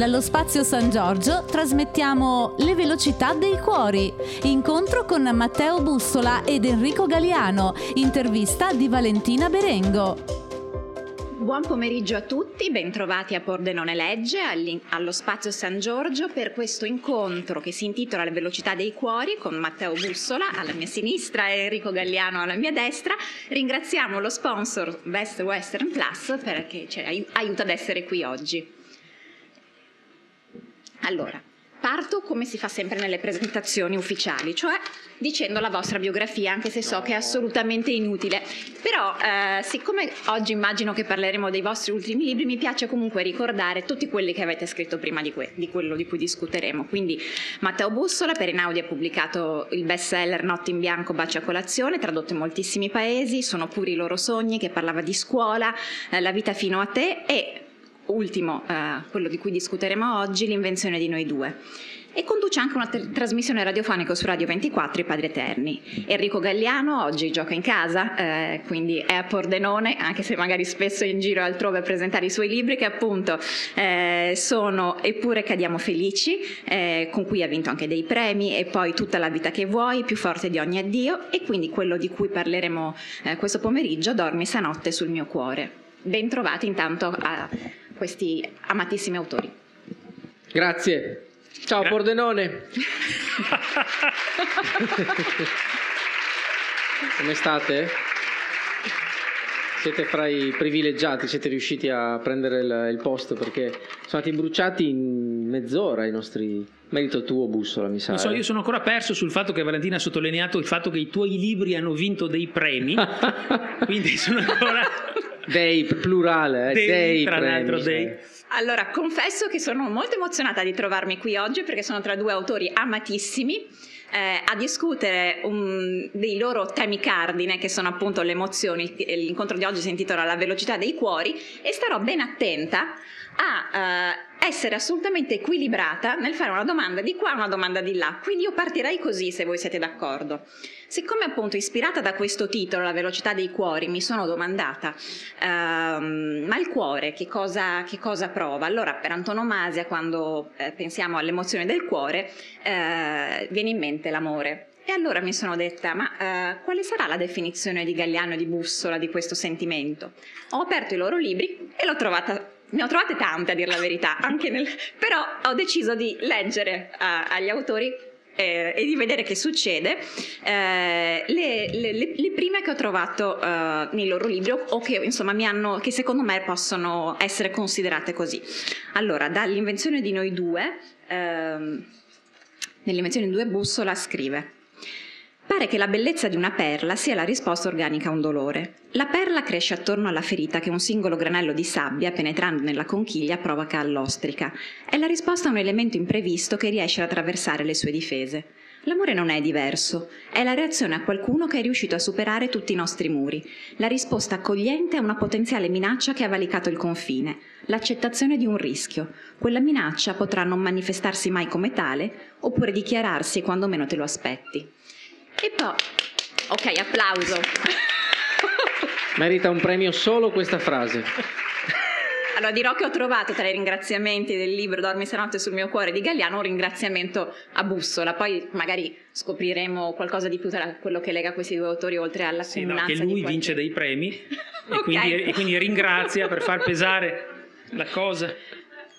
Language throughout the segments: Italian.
Dallo spazio San Giorgio trasmettiamo Le velocità dei cuori. Incontro con Matteo Bussola ed Enrico Galiano. Intervista di Valentina Berengo. Buon pomeriggio a tutti, bentrovati a Pordenone Legge allo Spazio San Giorgio per questo incontro che si intitola Le velocità dei cuori con Matteo Bussola alla mia sinistra e Enrico Galliano alla mia destra. Ringraziamo lo sponsor Best Western Plus perché ci aiuta ad essere qui oggi. Allora, Parto come si fa sempre nelle presentazioni ufficiali, cioè dicendo la vostra biografia, anche se so che è assolutamente inutile. Però, eh, siccome oggi immagino che parleremo dei vostri ultimi libri, mi piace comunque ricordare tutti quelli che avete scritto prima di, que- di quello di cui discuteremo. Quindi Matteo Bussola per Inaudi ha pubblicato il bestseller Notte in bianco, bacio a colazione, tradotto in moltissimi paesi, Sono puri i loro sogni, che parlava di scuola, eh, La vita fino a te e ultimo, eh, quello di cui discuteremo oggi, l'invenzione di noi due. E conduce anche una trasmissione radiofonica su Radio 24, I Padri Eterni. Enrico Galliano oggi gioca in casa, eh, quindi è a Pordenone, anche se magari spesso è in giro altrove a presentare i suoi libri, che appunto eh, sono Eppure cadiamo felici, eh, con cui ha vinto anche dei premi, e poi Tutta la vita che vuoi, Più forte di ogni addio, e quindi quello di cui parleremo eh, questo pomeriggio, Dormi stanotte sul mio cuore. Bentrovati intanto a questi amatissimi autori. Grazie. Ciao Gra- Pordenone. Come state? Siete fra i privilegiati, siete riusciti a prendere il, il posto perché sono stati bruciati in mezz'ora i nostri Merito tuo, Bussola, mi sa. Non so, eh. io sono ancora perso sul fatto che Valentina ha sottolineato il fatto che i tuoi libri hanno vinto dei premi. quindi sono ancora. Dei, plurale, eh? dei, dei tra premi, l'altro, dei. Allora, confesso che sono molto emozionata di trovarmi qui oggi perché sono tra due autori amatissimi. Eh, a discutere um, dei loro temi cardine che sono appunto le emozioni. L'incontro di oggi si intitola La velocità dei cuori e starò ben attenta a uh, essere assolutamente equilibrata nel fare una domanda di qua e una domanda di là. Quindi io partirei così se voi siete d'accordo. Siccome appunto ispirata da questo titolo, La velocità dei cuori, mi sono domandata, ehm, ma il cuore che cosa, che cosa, prova? Allora per antonomasia quando eh, pensiamo all'emozione del cuore eh, viene in mente l'amore. E allora mi sono detta, ma eh, quale sarà la definizione di Galliano e di Bussola di questo sentimento? Ho aperto i loro libri e l'ho trovata ne ho trovate tante a dire la verità, nel... però ho deciso di leggere uh, agli autori eh, e di vedere che succede eh, le, le, le, prime che ho trovato uh, nei loro libri o che insomma mi hanno, che secondo me possono essere considerate così. Allora, dall'invenzione di noi due, ehm, nell'invenzione di due bussola scrive Pare che la bellezza di una perla sia la risposta organica a un dolore. La perla cresce attorno alla ferita che un singolo granello di sabbia, penetrando nella conchiglia, provoca all'ostrica. È la risposta a un elemento imprevisto che riesce ad attraversare le sue difese. L'amore non è diverso, è la reazione a qualcuno che è riuscito a superare tutti i nostri muri, la risposta accogliente a una potenziale minaccia che ha valicato il confine, l'accettazione di un rischio. Quella minaccia potrà non manifestarsi mai come tale, oppure dichiararsi quando meno te lo aspetti. E poi, ok, applauso. Merita un premio solo questa frase. Allora dirò che ho trovato tra i ringraziamenti del libro Dormi stanotte sul mio cuore di Galliano un ringraziamento a Bussola, poi magari scopriremo qualcosa di più tra quello che lega questi due autori oltre alla sì, no, che lui qualche... vince dei premi okay. e, quindi, e quindi ringrazia per far pesare la cosa.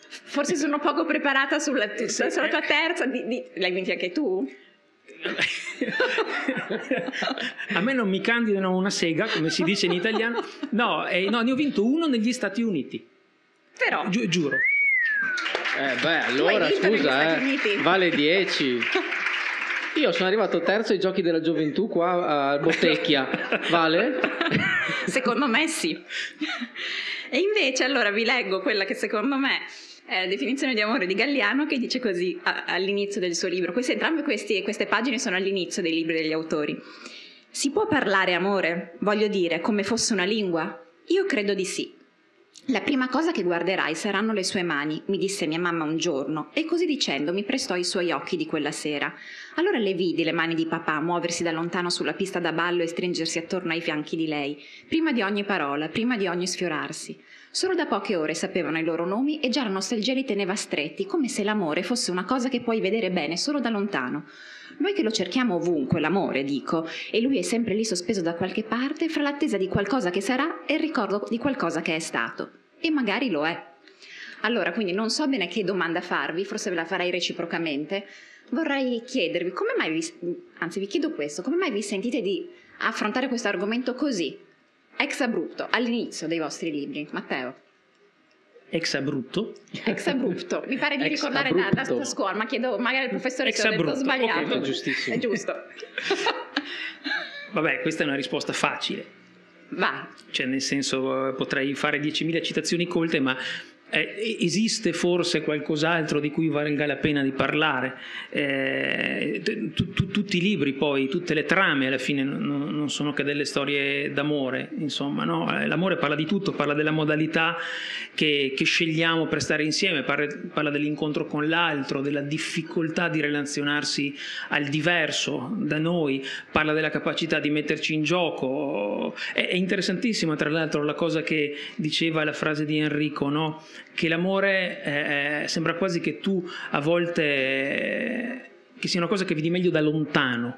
Forse sono poco preparata sulla, sulla tua terza, di, di... l'hai vinti anche tu? A me non mi candidano una sega, come si dice in italiano. No, eh, no, ne ho vinto uno negli Stati Uniti. Però. Gi- giuro. Eh beh, allora scusa, eh, vale 10. Io sono arrivato terzo ai giochi della gioventù qua a Bottecchia, vale? Secondo me sì. E invece allora vi leggo quella che secondo me eh, definizione di amore di Galliano che dice così all'inizio del suo libro. Queste, entrambe questi, queste pagine sono all'inizio dei libri degli autori. Si può parlare amore? Voglio dire, come fosse una lingua? Io credo di sì. La prima cosa che guarderai saranno le sue mani, mi disse mia mamma un giorno, e così dicendo mi prestò i suoi occhi di quella sera. Allora le vidi le mani di papà muoversi da lontano sulla pista da ballo e stringersi attorno ai fianchi di lei, prima di ogni parola, prima di ogni sfiorarsi. Solo da poche ore sapevano i loro nomi e già la nostalgia li teneva stretti, come se l'amore fosse una cosa che puoi vedere bene solo da lontano. Noi che lo cerchiamo ovunque, l'amore, dico, e lui è sempre lì sospeso da qualche parte, fra l'attesa di qualcosa che sarà e il ricordo di qualcosa che è stato. E magari lo è. Allora, quindi non so bene che domanda farvi, forse ve la farei reciprocamente. Vorrei chiedervi come mai vi, anzi vi chiedo questo, come mai vi sentite di affrontare questo argomento così, ex abrupto, all'inizio dei vostri libri? Matteo. Ex abrupto. Ex abrupto, mi pare di ex ricordare da, da, scuola, ma chiedo magari al professore ex se ho detto sbagliato. Okay, è giustissimo. È giusto. Vabbè, questa è una risposta facile. Va. Cioè, nel senso, potrei fare 10.000 citazioni colte, ma eh, esiste forse qualcos'altro di cui valga la pena di parlare? Eh, tu, tu, tutti i libri poi, tutte le trame alla fine non, non sono che delle storie d'amore, insomma, no? Eh, l'amore parla di tutto, parla della modalità che, che scegliamo per stare insieme, parla, parla, dell'incontro con l'altro, della difficoltà di relazionarsi al diverso da noi, parla della capacità di metterci in gioco. È, è interessantissima tra l'altro la cosa che diceva la frase di Enrico, no? Che l'amore eh, sembra quasi che tu a volte eh, che sia una cosa che vedi meglio da lontano.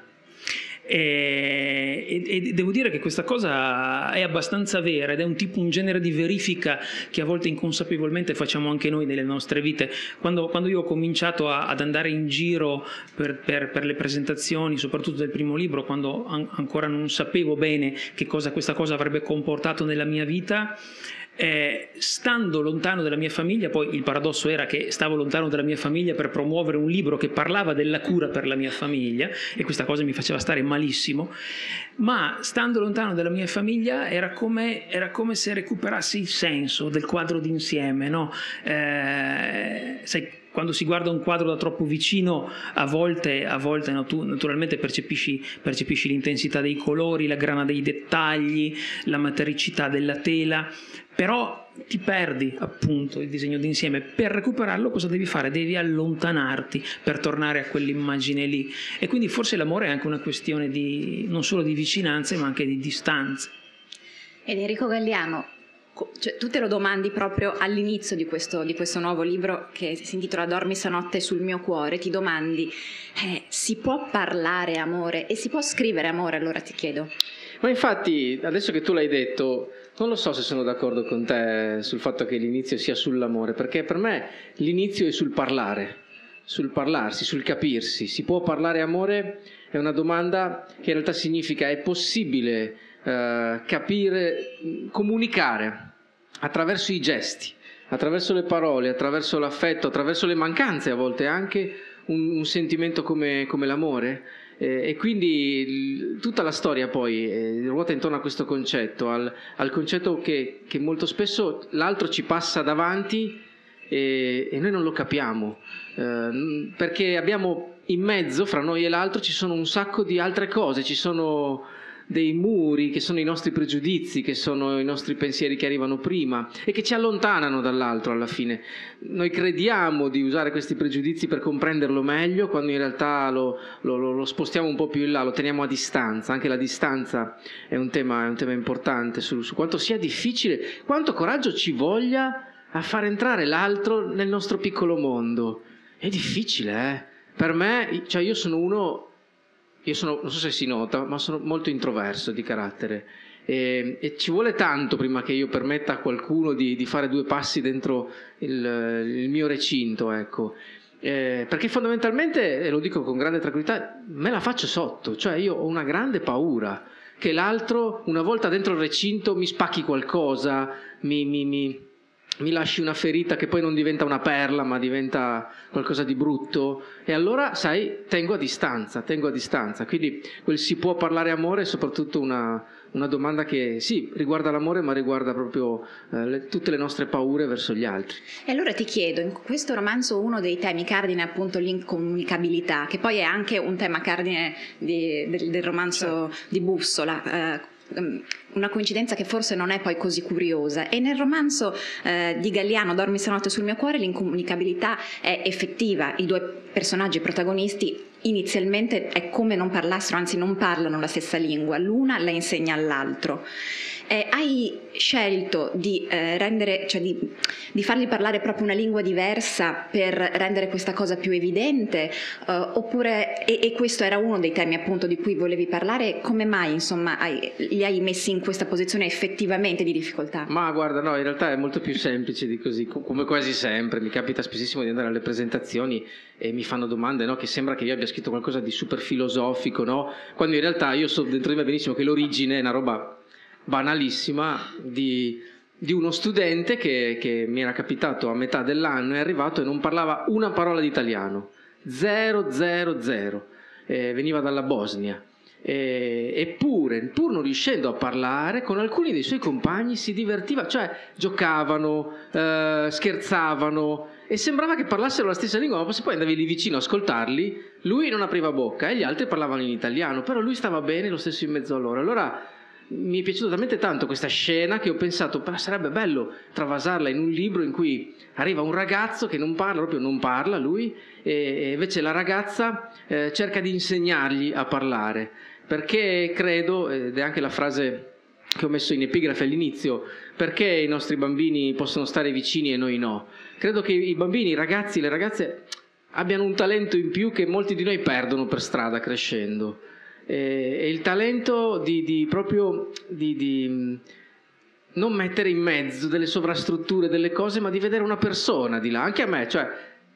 E, e, e, devo dire che questa cosa è abbastanza vera ed è un tipo, un genere di verifica che a volte inconsapevolmente facciamo anche noi nelle nostre vite. Quando, quando io ho cominciato a, ad andare in giro per, per, per, le presentazioni, soprattutto del primo libro, quando an- ancora non sapevo bene che cosa questa cosa avrebbe comportato nella mia vita, eh, stando lontano dalla mia famiglia, poi il paradosso era che stavo lontano dalla mia famiglia per promuovere un libro che parlava della cura per la mia famiglia e questa cosa mi faceva stare malissimo, ma stando lontano dalla mia famiglia era come, era come se recuperassi il senso del quadro d'insieme, no? eh, sai, quando si guarda un quadro da troppo vicino, a volte, a volte no, tu naturalmente percepisci, percepisci, l'intensità dei colori, la grana dei dettagli, la matericità della tela, però ti perdi appunto il disegno d'insieme. Per recuperarlo cosa devi fare? Devi allontanarti per tornare a quell'immagine lì. E quindi forse l'amore è anche una questione di, non solo di vicinanze, ma anche di distanze. Ed Enrico Galliano, cioè, tu te lo domandi proprio all'inizio di questo, di questo, nuovo libro che si intitola Dormi stanotte sul mio cuore, ti domandi, eh, si può parlare amore e si può scrivere amore? Allora ti chiedo. Ma infatti, adesso che tu l'hai detto, non lo so se sono d'accordo con te sul fatto che l'inizio sia sull'amore, perché per me l'inizio è sul parlare, sul parlarsi, sul capirsi. Si può parlare amore? È una domanda che in realtà significa è possibile eh, capire, comunicare attraverso i gesti, attraverso le parole, attraverso l'affetto, attraverso le mancanze a volte anche un, un sentimento come, come l'amore. E quindi tutta la storia poi eh, ruota intorno a questo concetto, al, al concetto che, che, molto spesso l'altro ci passa davanti e, e noi non lo capiamo, eh, perché abbiamo in mezzo fra noi e l'altro ci sono un sacco di altre cose, ci sono dei muri che sono i nostri pregiudizi, che sono i nostri pensieri che arrivano prima e che ci allontanano dall'altro alla fine. Noi crediamo di usare questi pregiudizi per comprenderlo meglio, quando in realtà lo, lo, lo spostiamo un po' più in là, lo teniamo a distanza. Anche la distanza è un tema, è un tema importante su, su quanto sia difficile, quanto coraggio ci voglia a far entrare l'altro nel nostro piccolo mondo. È difficile, eh? Per me, cioè io sono uno io sono, non so se si nota, ma sono molto introverso di carattere e, e ci vuole tanto prima che io permetta a qualcuno di, di fare due passi dentro il, il mio recinto, ecco. Eh, perché fondamentalmente, e lo dico con grande tranquillità, me la faccio sotto, cioè io ho una grande paura che l'altro, una volta dentro il recinto, mi spacchi qualcosa, mi, mi, mi mi lasci una ferita che poi non diventa una perla ma diventa qualcosa di brutto. E allora sai tengo a distanza tengo a distanza. Quindi quel si può parlare amore è soprattutto una, una domanda che sì riguarda l'amore ma riguarda proprio eh, le, tutte le nostre paure verso gli altri. E allora ti chiedo in questo romanzo uno dei temi cardine è appunto l'incomunicabilità che poi è anche un tema cardine di, del, del, romanzo certo. di Bussola. Eh, una coincidenza che forse non è poi così curiosa. E nel romanzo eh, di Galliano, Dormi stanotte sul mio cuore, l'incomunicabilità è effettiva. I due personaggi protagonisti inizialmente è come non parlassero, anzi non parlano la stessa lingua, l'una la insegna all'altro. Eh, hai scelto di, eh, rendere, cioè di, di, fargli parlare proprio una lingua diversa per rendere questa cosa più evidente? Eh, oppure, e, e, questo era uno dei temi appunto di cui volevi parlare, come mai insomma hai, li hai messi in questa posizione effettivamente di difficoltà? Ma guarda, no, in realtà è molto più semplice di così, come quasi sempre. Mi capita spessissimo di andare alle presentazioni e mi fanno domande no, che sembra che io abbia scritto qualcosa di super filosofico, no? quando in realtà io so dentro di me benissimo che l'origine è una roba banalissima di, di uno studente che, che, mi era capitato a metà dell'anno, è arrivato e non parlava una parola di italiano, zero, zero, zero, eh, veniva dalla Bosnia. Eppure, pur non riuscendo a parlare, con alcuni dei suoi compagni si divertiva, cioè giocavano, eh, scherzavano e sembrava che parlassero la stessa lingua, ma se poi andavi lì vicino a ascoltarli, lui non apriva bocca e gli altri parlavano in italiano, però lui stava bene lo stesso in mezzo a loro. Allora mi è piaciuta talmente tanto questa scena che ho pensato, però sarebbe bello travasarla in un libro in cui arriva un ragazzo che non parla, proprio non parla lui, e invece la ragazza eh, cerca di insegnargli a parlare, perché credo, ed è anche la frase che ho messo in epigrafe all'inizio, perché i nostri bambini possono stare vicini e noi no. Credo che i bambini, i ragazzi, le ragazze abbiano un talento in più che molti di noi perdono per strada crescendo eh, e il talento di, di proprio di, di mm, non mettere in mezzo delle sovrastrutture, delle cose, ma di vedere una persona di là, anche a me, cioè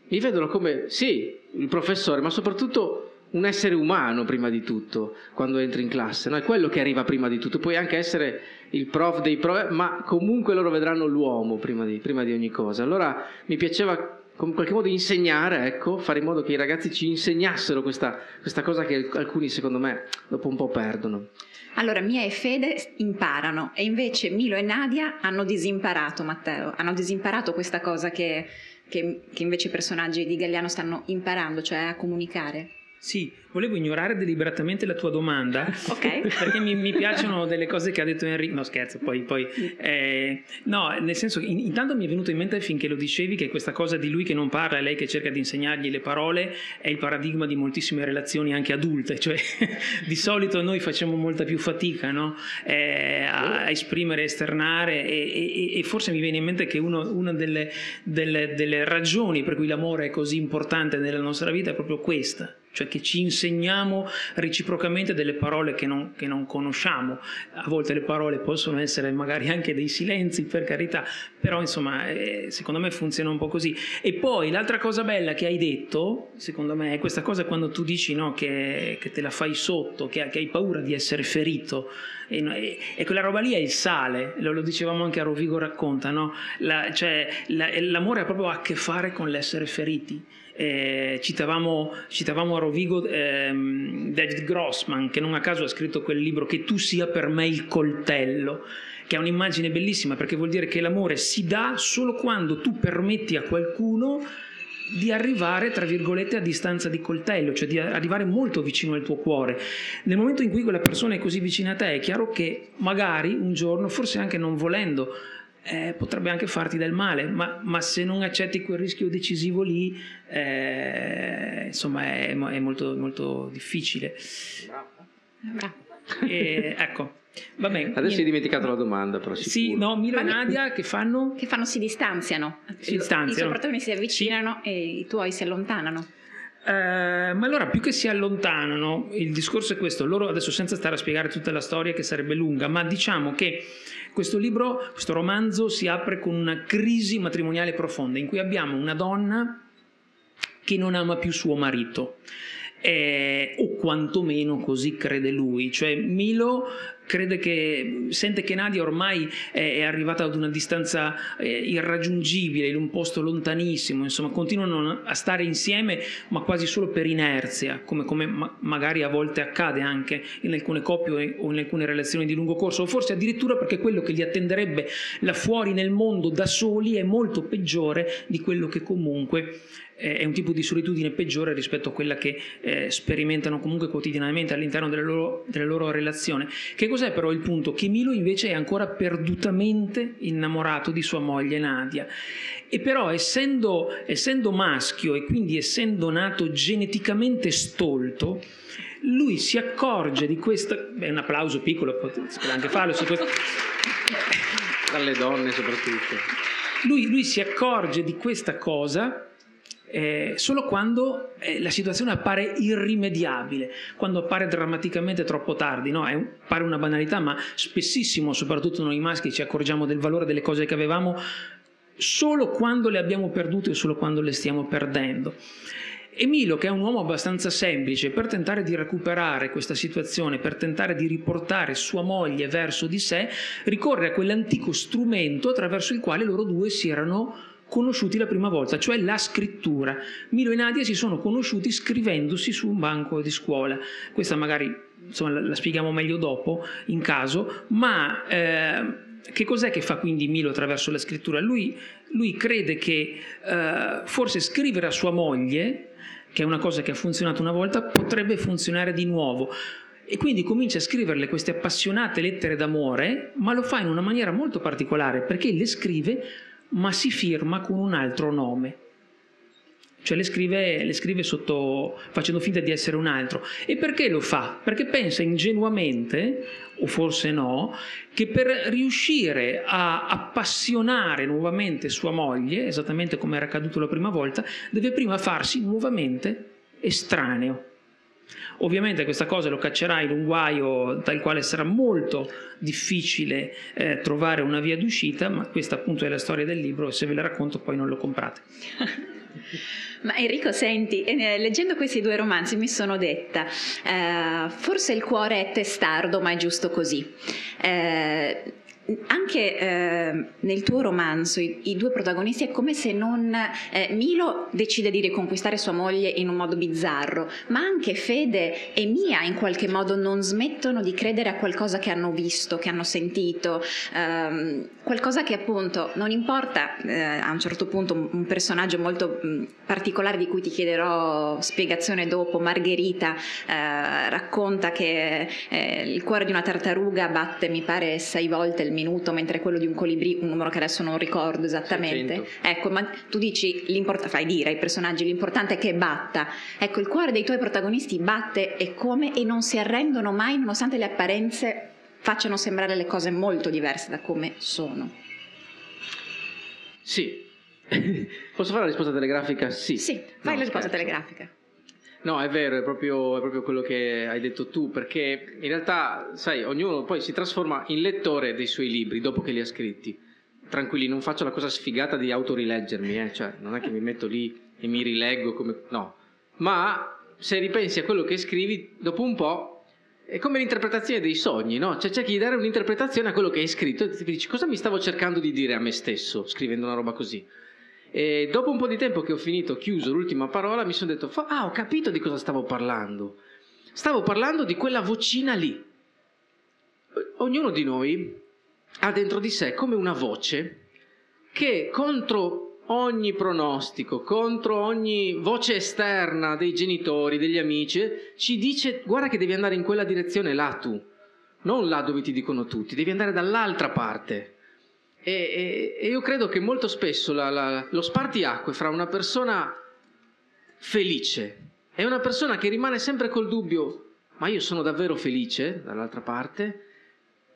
mi vedono come, sì, il professore, ma soprattutto un essere umano prima di tutto quando entri in classe, no? è quello che arriva prima di tutto, puoi anche essere il prof dei prof, ma comunque loro vedranno l'uomo prima di, prima di ogni cosa. Allora mi piaceva in qualche modo insegnare, ecco, fare in modo che i ragazzi ci insegnassero questa, questa cosa che alcuni secondo me dopo un po' perdono. Allora, Mia e Fede imparano e invece Milo e Nadia hanno disimparato, Matteo, hanno disimparato questa cosa che, che, che invece i personaggi di Galliano stanno imparando, cioè a comunicare. Sì, volevo ignorare deliberatamente la tua domanda okay. perché mi, mi, piacciono delle cose che ha detto Enrico. No, scherzo, poi. poi eh, no, nel senso, in, intanto mi è venuto in mente finché lo dicevi che questa cosa di lui che non parla e lei che cerca di insegnargli le parole è il paradigma di moltissime relazioni anche adulte. Cioè, di solito noi facciamo molta più fatica no? eh, a, a, esprimere, esternare, e, e, e, forse mi viene in mente che uno, una delle, delle, delle ragioni per cui l'amore è così importante nella nostra vita è proprio questa cioè che ci insegniamo reciprocamente delle parole che non, che non, conosciamo. A volte le parole possono essere magari anche dei silenzi, per carità, però insomma, eh, secondo me funziona un po' così. E poi l'altra cosa bella che hai detto, secondo me, è questa cosa quando tu dici no, che, che, te la fai sotto, che, che, hai paura di essere ferito. E, e, e, quella roba lì è il sale, lo, lo dicevamo anche a Rovigo racconta, no? la, cioè, la, l'amore ha proprio a che fare con l'essere feriti eh, citavamo, citavamo, a Rovigo ehm, David Grossman che non a caso ha scritto quel libro Che tu sia per me il coltello che è un'immagine bellissima perché vuol dire che l'amore si dà solo quando tu permetti a qualcuno di arrivare, tra virgolette, a distanza di coltello, cioè di arrivare molto vicino al tuo cuore. Nel momento in cui quella persona è così vicina a te, è chiaro che magari un giorno, forse anche non volendo, eh, potrebbe anche farti del male, ma, ma, se non accetti quel rischio decisivo lì, eh, insomma, è, è, molto, molto difficile. Bravo. E, ecco. Vabbè, Adesso hai dimenticato la domanda, però sicuro. Sì, no, Milo e Nadia che fanno? Che fanno si distanziano. Si distanziano. I suoi protagonisti si avvicinano sì. e i tuoi si allontanano. Eh, ma allora più che si allontanano, il discorso è questo, loro adesso senza stare a spiegare tutta la storia che sarebbe lunga, ma diciamo che questo libro, questo romanzo si apre con una crisi matrimoniale profonda in cui abbiamo una donna che non ama più suo marito. Eh, o quantomeno così crede lui, cioè Milo crede che sente che Nadia ormai è, arrivata ad una distanza eh, irraggiungibile, in un posto lontanissimo, insomma continuano a stare insieme ma quasi solo per inerzia, come, come ma, magari a volte accade anche in alcune coppie o in alcune relazioni di lungo corso, o forse addirittura perché quello che li attenderebbe là fuori nel mondo da soli è molto peggiore di quello che comunque è un tipo di solitudine peggiore rispetto a quella che eh, sperimentano comunque quotidianamente all'interno della loro, della loro relazione. Che cos'è però il punto? Che Milo invece è ancora perdutamente innamorato di sua moglie Nadia. E però essendo, essendo maschio e quindi essendo nato geneticamente stolto, lui si accorge di questa... Beh, un applauso piccolo, può anche farlo su questo... Dalle donne soprattutto. Lui, lui si accorge di questa cosa eh, solo quando eh, la situazione appare irrimediabile, quando appare drammaticamente troppo tardi. No? È, pare una banalità, ma spessissimo, soprattutto noi maschi, ci accorgiamo del valore delle cose che avevamo solo quando le abbiamo perdute o solo quando le stiamo perdendo. Emilio, che è un uomo abbastanza semplice, per tentare di recuperare questa situazione, per tentare di riportare sua moglie verso di sé, ricorre a quell'antico strumento attraverso il quale loro due si erano conosciuti la prima volta, cioè la scrittura. Milo e Nadia si sono conosciuti scrivendosi su un banco di scuola. Questa magari insomma, la, spieghiamo meglio dopo, in caso, ma eh, che cos'è che fa quindi Milo attraverso la scrittura? Lui, lui crede che eh, forse scrivere a sua moglie, che è una cosa che ha funzionato una volta, potrebbe funzionare di nuovo. E quindi comincia a scriverle queste appassionate lettere d'amore, ma lo fa in una maniera molto particolare, perché le scrive ma si firma con un altro nome. Cioè le scrive, le scrive sotto, facendo finta di essere un altro. E perché lo fa? Perché pensa ingenuamente, o forse no, che per riuscire a appassionare nuovamente sua moglie, esattamente come era accaduto la prima volta, deve prima farsi nuovamente estraneo. Ovviamente questa cosa lo caccerà in un guaio dal quale sarà molto difficile eh, trovare una via d'uscita, ma questa appunto è la storia del libro e se ve la racconto poi non lo comprate. Ma Enrico, senti, eh, leggendo questi due romanzi mi sono detta, eh, forse il cuore è testardo, ma è giusto così. Eh, anche eh, nel tuo romanzo i, i, due protagonisti è come se non eh, Milo decide di riconquistare sua moglie in un modo bizzarro, ma anche Fede e Mia in qualche modo non smettono di credere a qualcosa che hanno visto, che hanno sentito, ehm, qualcosa che appunto non importa eh, a un certo punto un, personaggio molto mh, particolare di cui ti chiederò spiegazione dopo, Margherita eh, racconta che eh, il cuore di una tartaruga batte mi pare sei volte il minuto, mentre quello di un colibrì, un numero che adesso non ricordo esattamente. 600. Ecco, ma tu dici, fai dire ai personaggi, l'importante è che batta. Ecco, il cuore dei tuoi protagonisti batte e come e non si arrendono mai nonostante le apparenze facciano sembrare le cose molto diverse da come sono. Sì. Posso fare la risposta telegrafica? Sì. Sì, fai no, la risposta telegrafica. No, è vero, è proprio, è proprio, quello che hai detto tu, perché in realtà, sai, ognuno poi si trasforma in lettore dei suoi libri dopo che li ha scritti. Tranquilli, non faccio la cosa sfigata di autorileggermi, eh? cioè non è che mi metto lì e mi rileggo come... no. Ma se ripensi a quello che scrivi, dopo un po' è come l'interpretazione dei sogni, no? Cioè cerchi di dare un'interpretazione a quello che hai scritto e ti dici cosa mi stavo cercando di dire a me stesso scrivendo una roba così. E dopo un po' di tempo che ho finito, chiuso l'ultima parola, mi sono detto, ah, ho capito di cosa stavo parlando. Stavo parlando di quella vocina lì. Ognuno di noi ha dentro di sé come una voce che contro ogni pronostico, contro ogni voce esterna dei genitori, degli amici, ci dice guarda che devi andare in quella direzione là tu, non là dove ti dicono tutti, devi andare dall'altra parte. E, e, e io credo che molto spesso la, la, lo spartiacque fra una persona felice e una persona che rimane sempre col dubbio, ma io sono davvero felice, dall'altra parte,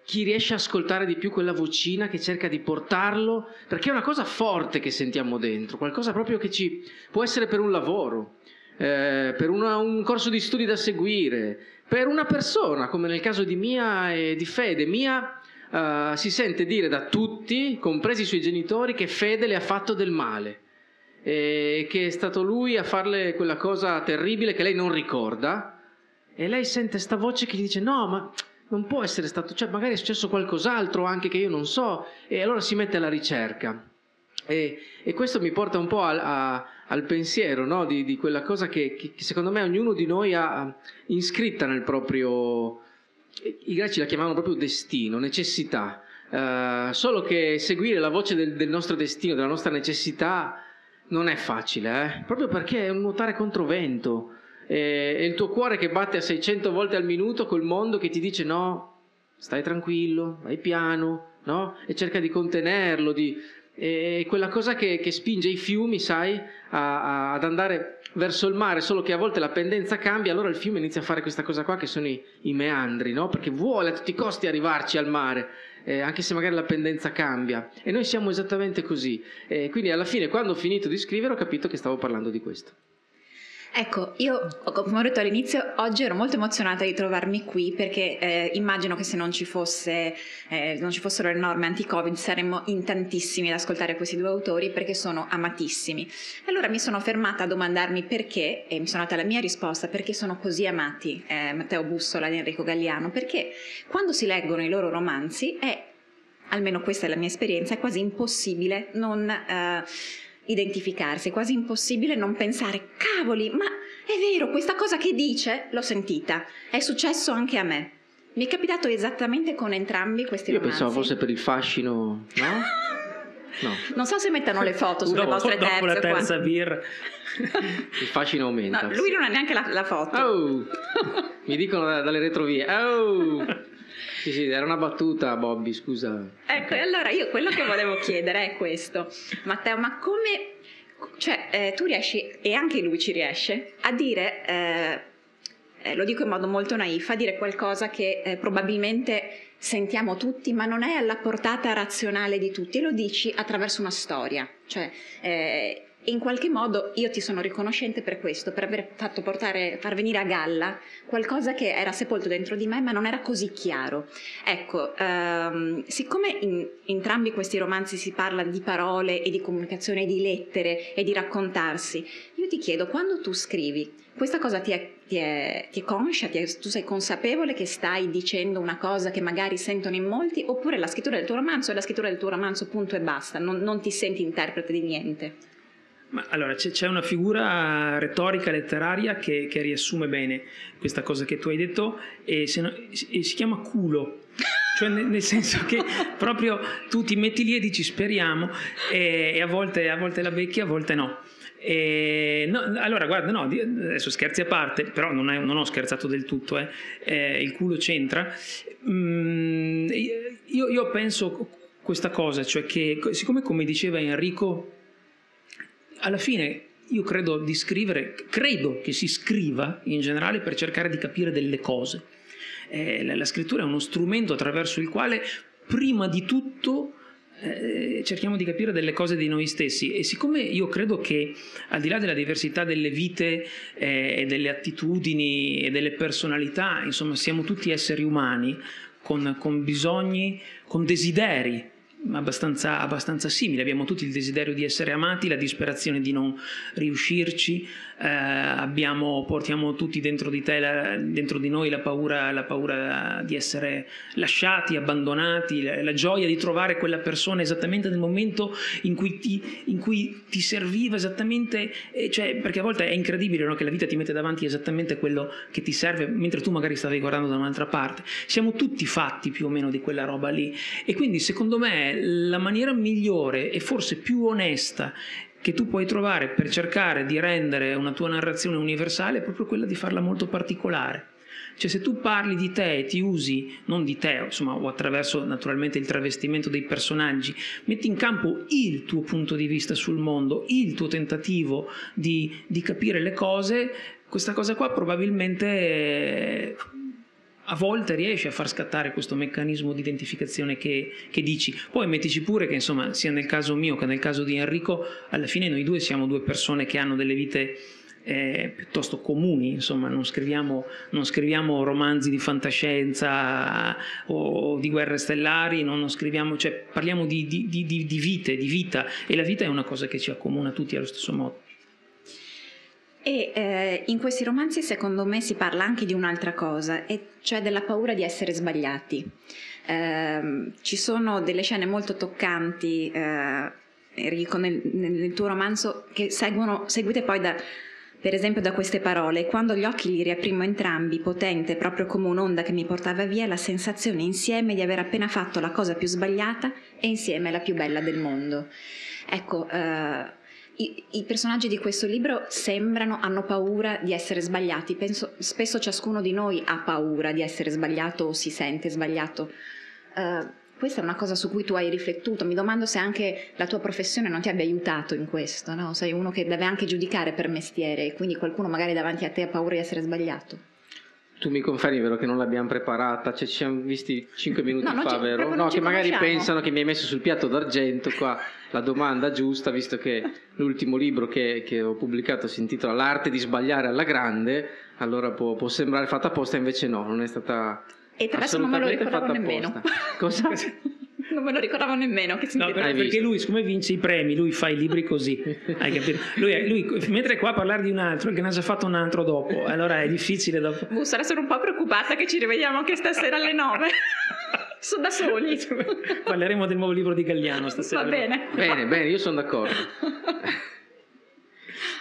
chi riesce a ascoltare di più quella vocina che cerca di portarlo, perché è una cosa forte che sentiamo dentro, qualcosa proprio che ci può essere per un lavoro, eh, per una, un corso di studi da seguire, per una persona, come nel caso di Mia e di Fede. Mia uh, si sente dire da tutti, compresi i suoi genitori, che Fede le ha fatto del male e che è stato lui a farle quella cosa terribile che lei non ricorda e lei sente questa voce che gli dice no ma non può essere stato, cioè magari è successo qualcos'altro anche che io non so e allora si mette alla ricerca. E, e questo mi porta un po' a, a, al pensiero no? di, di, quella cosa che, che, secondo me ognuno di noi ha iscritta nel proprio, i greci la chiamavano proprio destino, necessità. Uh, solo che seguire la voce del, del, nostro destino, della nostra necessità, non è facile, eh? proprio perché è un nuotare contro vento. È, è il tuo cuore che batte a 600 volte al minuto col mondo che ti dice no, stai tranquillo, vai piano, no? E cerca di contenerlo, di... È quella cosa che, che, spinge i fiumi, sai, a, a, ad andare verso il mare, solo che a volte la pendenza cambia, allora il fiume inizia a fare questa cosa qua che sono i, i meandri, no? Perché vuole a tutti i costi arrivarci al mare, eh, anche se magari la pendenza cambia. E noi siamo esattamente così. Eh, quindi alla fine, quando ho finito di scrivere, ho capito che stavo parlando di questo. Ecco, io come ho detto all'inizio, oggi ero molto emozionata di trovarmi qui perché eh, immagino che se non ci, fosse, eh, non ci fossero le norme anti-Covid saremmo in tantissimi ad ascoltare questi due autori perché sono amatissimi. Allora mi sono fermata a domandarmi perché, e mi sono data la mia risposta, perché sono così amati eh, Matteo Bussola ed Enrico Galliano, perché quando si leggono i loro romanzi è, almeno questa è la mia esperienza, è quasi impossibile non eh, identificarsi, è quasi impossibile non pensare, cavoli, ma è vero, questa cosa che dice l'ho sentita, è successo anche a me. Mi è capitato esattamente con entrambi questi Io romanzi. pensavo fosse per il fascino, no? No. Non so se mettono le foto sulle dopo, vostre dopo terze. la terza qua. birra. Il fascino aumenta. No, lui non ha neanche la, la foto. Oh! Mi dicono da- dalle retrovie. Oh! Sì, sì, era una battuta, Bobby, scusa. Ecco, e allora io quello che volevo chiedere è questo. Matteo, ma come... Cioè, eh, tu riesci, e anche lui ci riesce, a dire... eh, eh, lo dico in modo molto naif, a dire qualcosa che eh, probabilmente sentiamo tutti, ma non è alla portata razionale di tutti, e lo dici attraverso una storia. Cioè, eh, in qualche modo io ti sono riconoscente per questo, per aver fatto portare, far venire a galla qualcosa che era sepolto dentro di me, ma non era così chiaro. Ecco, ehm, siccome in entrambi questi romanzi si parla di parole e di comunicazione, di lettere e di raccontarsi, io ti chiedo, quando tu scrivi, questa cosa ti è, ti è, ti è conscia, ti è- tu sei consapevole che stai dicendo una cosa che magari sentono in molti, oppure la scrittura del tuo romanzo è la scrittura del tuo romanzo, punto e basta, non, non ti senti interprete di niente. Ma allora c'è, una figura retorica letteraria che, che riassume bene questa cosa che tu hai detto e, no- e si chiama culo. Cioè nel, senso che proprio tu ti metti lì e dici speriamo e, e a, volte, a volte la becchi, a volte no. E no, allora guarda, no, adesso scherzi a parte, però non, è- non ho scherzato del tutto, eh. Eh, il culo c'entra. Mm, io, io penso questa cosa, cioè che siccome come diceva Enrico alla fine io credo di scrivere, credo che si scriva in generale per cercare di capire delle cose. Eh, la, la scrittura è uno strumento attraverso il quale prima di tutto eh, cerchiamo di capire delle cose di noi stessi e siccome io credo che al di là della diversità delle vite eh, e delle attitudini e delle personalità, insomma siamo tutti esseri umani con, con bisogni, con desideri abbastanza, abbastanza simili. Abbiamo tutti il desiderio di essere amati, la disperazione di non riuscirci, eh, abbiamo, portiamo tutti dentro di, te, la- dentro di noi la paura, la paura di essere lasciati, abbandonati, la, la gioia di trovare quella persona esattamente nel momento in cui ti, in cui ti serviva esattamente, cioè, perché a volte è incredibile no, che la vita ti mette davanti esattamente quello che ti serve, mentre tu magari stavi guardando da un'altra parte. Siamo tutti fatti più o meno di quella roba lì. E quindi secondo me la maniera migliore e forse più onesta che tu puoi trovare per cercare di rendere una tua narrazione universale è proprio quella di farla molto particolare. Cioè se tu parli di te e ti usi, non di te, insomma, o attraverso naturalmente il travestimento dei personaggi, metti in campo il tuo punto di vista sul mondo, il tuo tentativo di, di capire le cose, questa cosa qua probabilmente eh, a volte riesce a far scattare questo meccanismo di identificazione che, che dici. Poi mettici pure che, insomma, sia nel caso mio che nel caso di Enrico, alla fine noi due siamo due persone che hanno delle vite eh, piuttosto comuni, insomma, non scriviamo, non scriviamo romanzi di fantascienza o di guerre stellari, non, non scriviamo, cioè parliamo di- di- di- di vite, di vita e la vita è una cosa che ci accomuna tutti allo stesso modo. E eh, in questi romanzi secondo me si parla anche di un'altra cosa, e cioè della paura di essere sbagliati. Ehm, ci sono delle scene molto toccanti, eh, Enrico, nel, nel tuo romanzo, che seguono, seguite poi da, per esempio da queste parole. Quando gli occhi li riaprimo entrambi, potente, proprio come un'onda che mi portava via, la sensazione insieme di aver appena fatto la cosa più sbagliata e insieme la più bella del mondo. Ecco, eh, I, I, personaggi di questo libro sembrano, hanno paura di essere sbagliati. Penso, spesso ciascuno di noi ha paura di essere sbagliato o si sente sbagliato. Uh, questa è una cosa su cui tu hai riflettuto. Mi domando se anche la tua professione non ti abbia aiutato in questo, no? Sei uno che deve anche giudicare per mestiere e quindi qualcuno magari davanti a te ha paura di essere sbagliato. Tu mi confermi, vero, che non l'abbiamo preparata? Cioè, ci siamo visti cinque minuti no, fa, vero? No, che magari pensano che mi hai messo sul piatto d'argento qua la domanda giusta, visto che l'ultimo libro che, che ho pubblicato si intitola L'arte di sbagliare alla grande, allora può, può sembrare fatta apposta, invece no, non è stata e tra l'altro non me lo ricordavo nemmeno. Cosa? non me lo ricordavo nemmeno che no, per, perché lui siccome vince i premi lui fa i libri così. Hai capito? Lui, lui, mentre qua a parlare di un altro che ne ha già fatto un altro dopo allora è difficile dopo Bussara sono un po' preoccupata che ci rivediamo anche stasera alle nove. Sono da soli. Parleremo del nuovo libro di Galliano stasera. Va bene. Bene bene io sono d'accordo.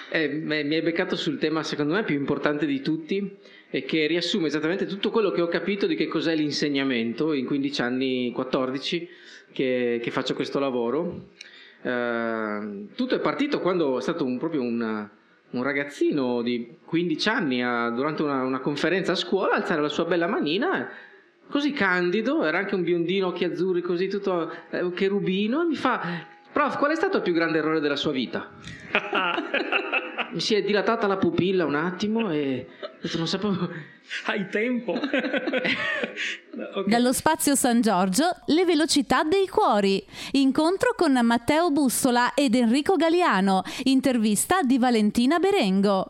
Eh, mi hai beccato sul tema secondo me più importante di tutti e che riassume esattamente tutto quello che ho capito di che cos'è l'insegnamento in 15 anni, 14 che, che faccio questo lavoro. Eh, tutto è partito quando è stato un, proprio un, un, ragazzino di 15 anni a, durante una, una, conferenza a scuola alzare la sua bella manina così candido, era anche un biondino, occhi azzurri, così tutto eh, cherubino, e mi fa Prof, qual è stato il più grande errore della sua vita? Mi si è dilatata la pupilla un attimo e non sapevo. Hai tempo. okay. Dallo spazio San Giorgio, le velocità dei cuori. Incontro con Matteo Bussola ed Enrico Galiano. Intervista di Valentina Berengo.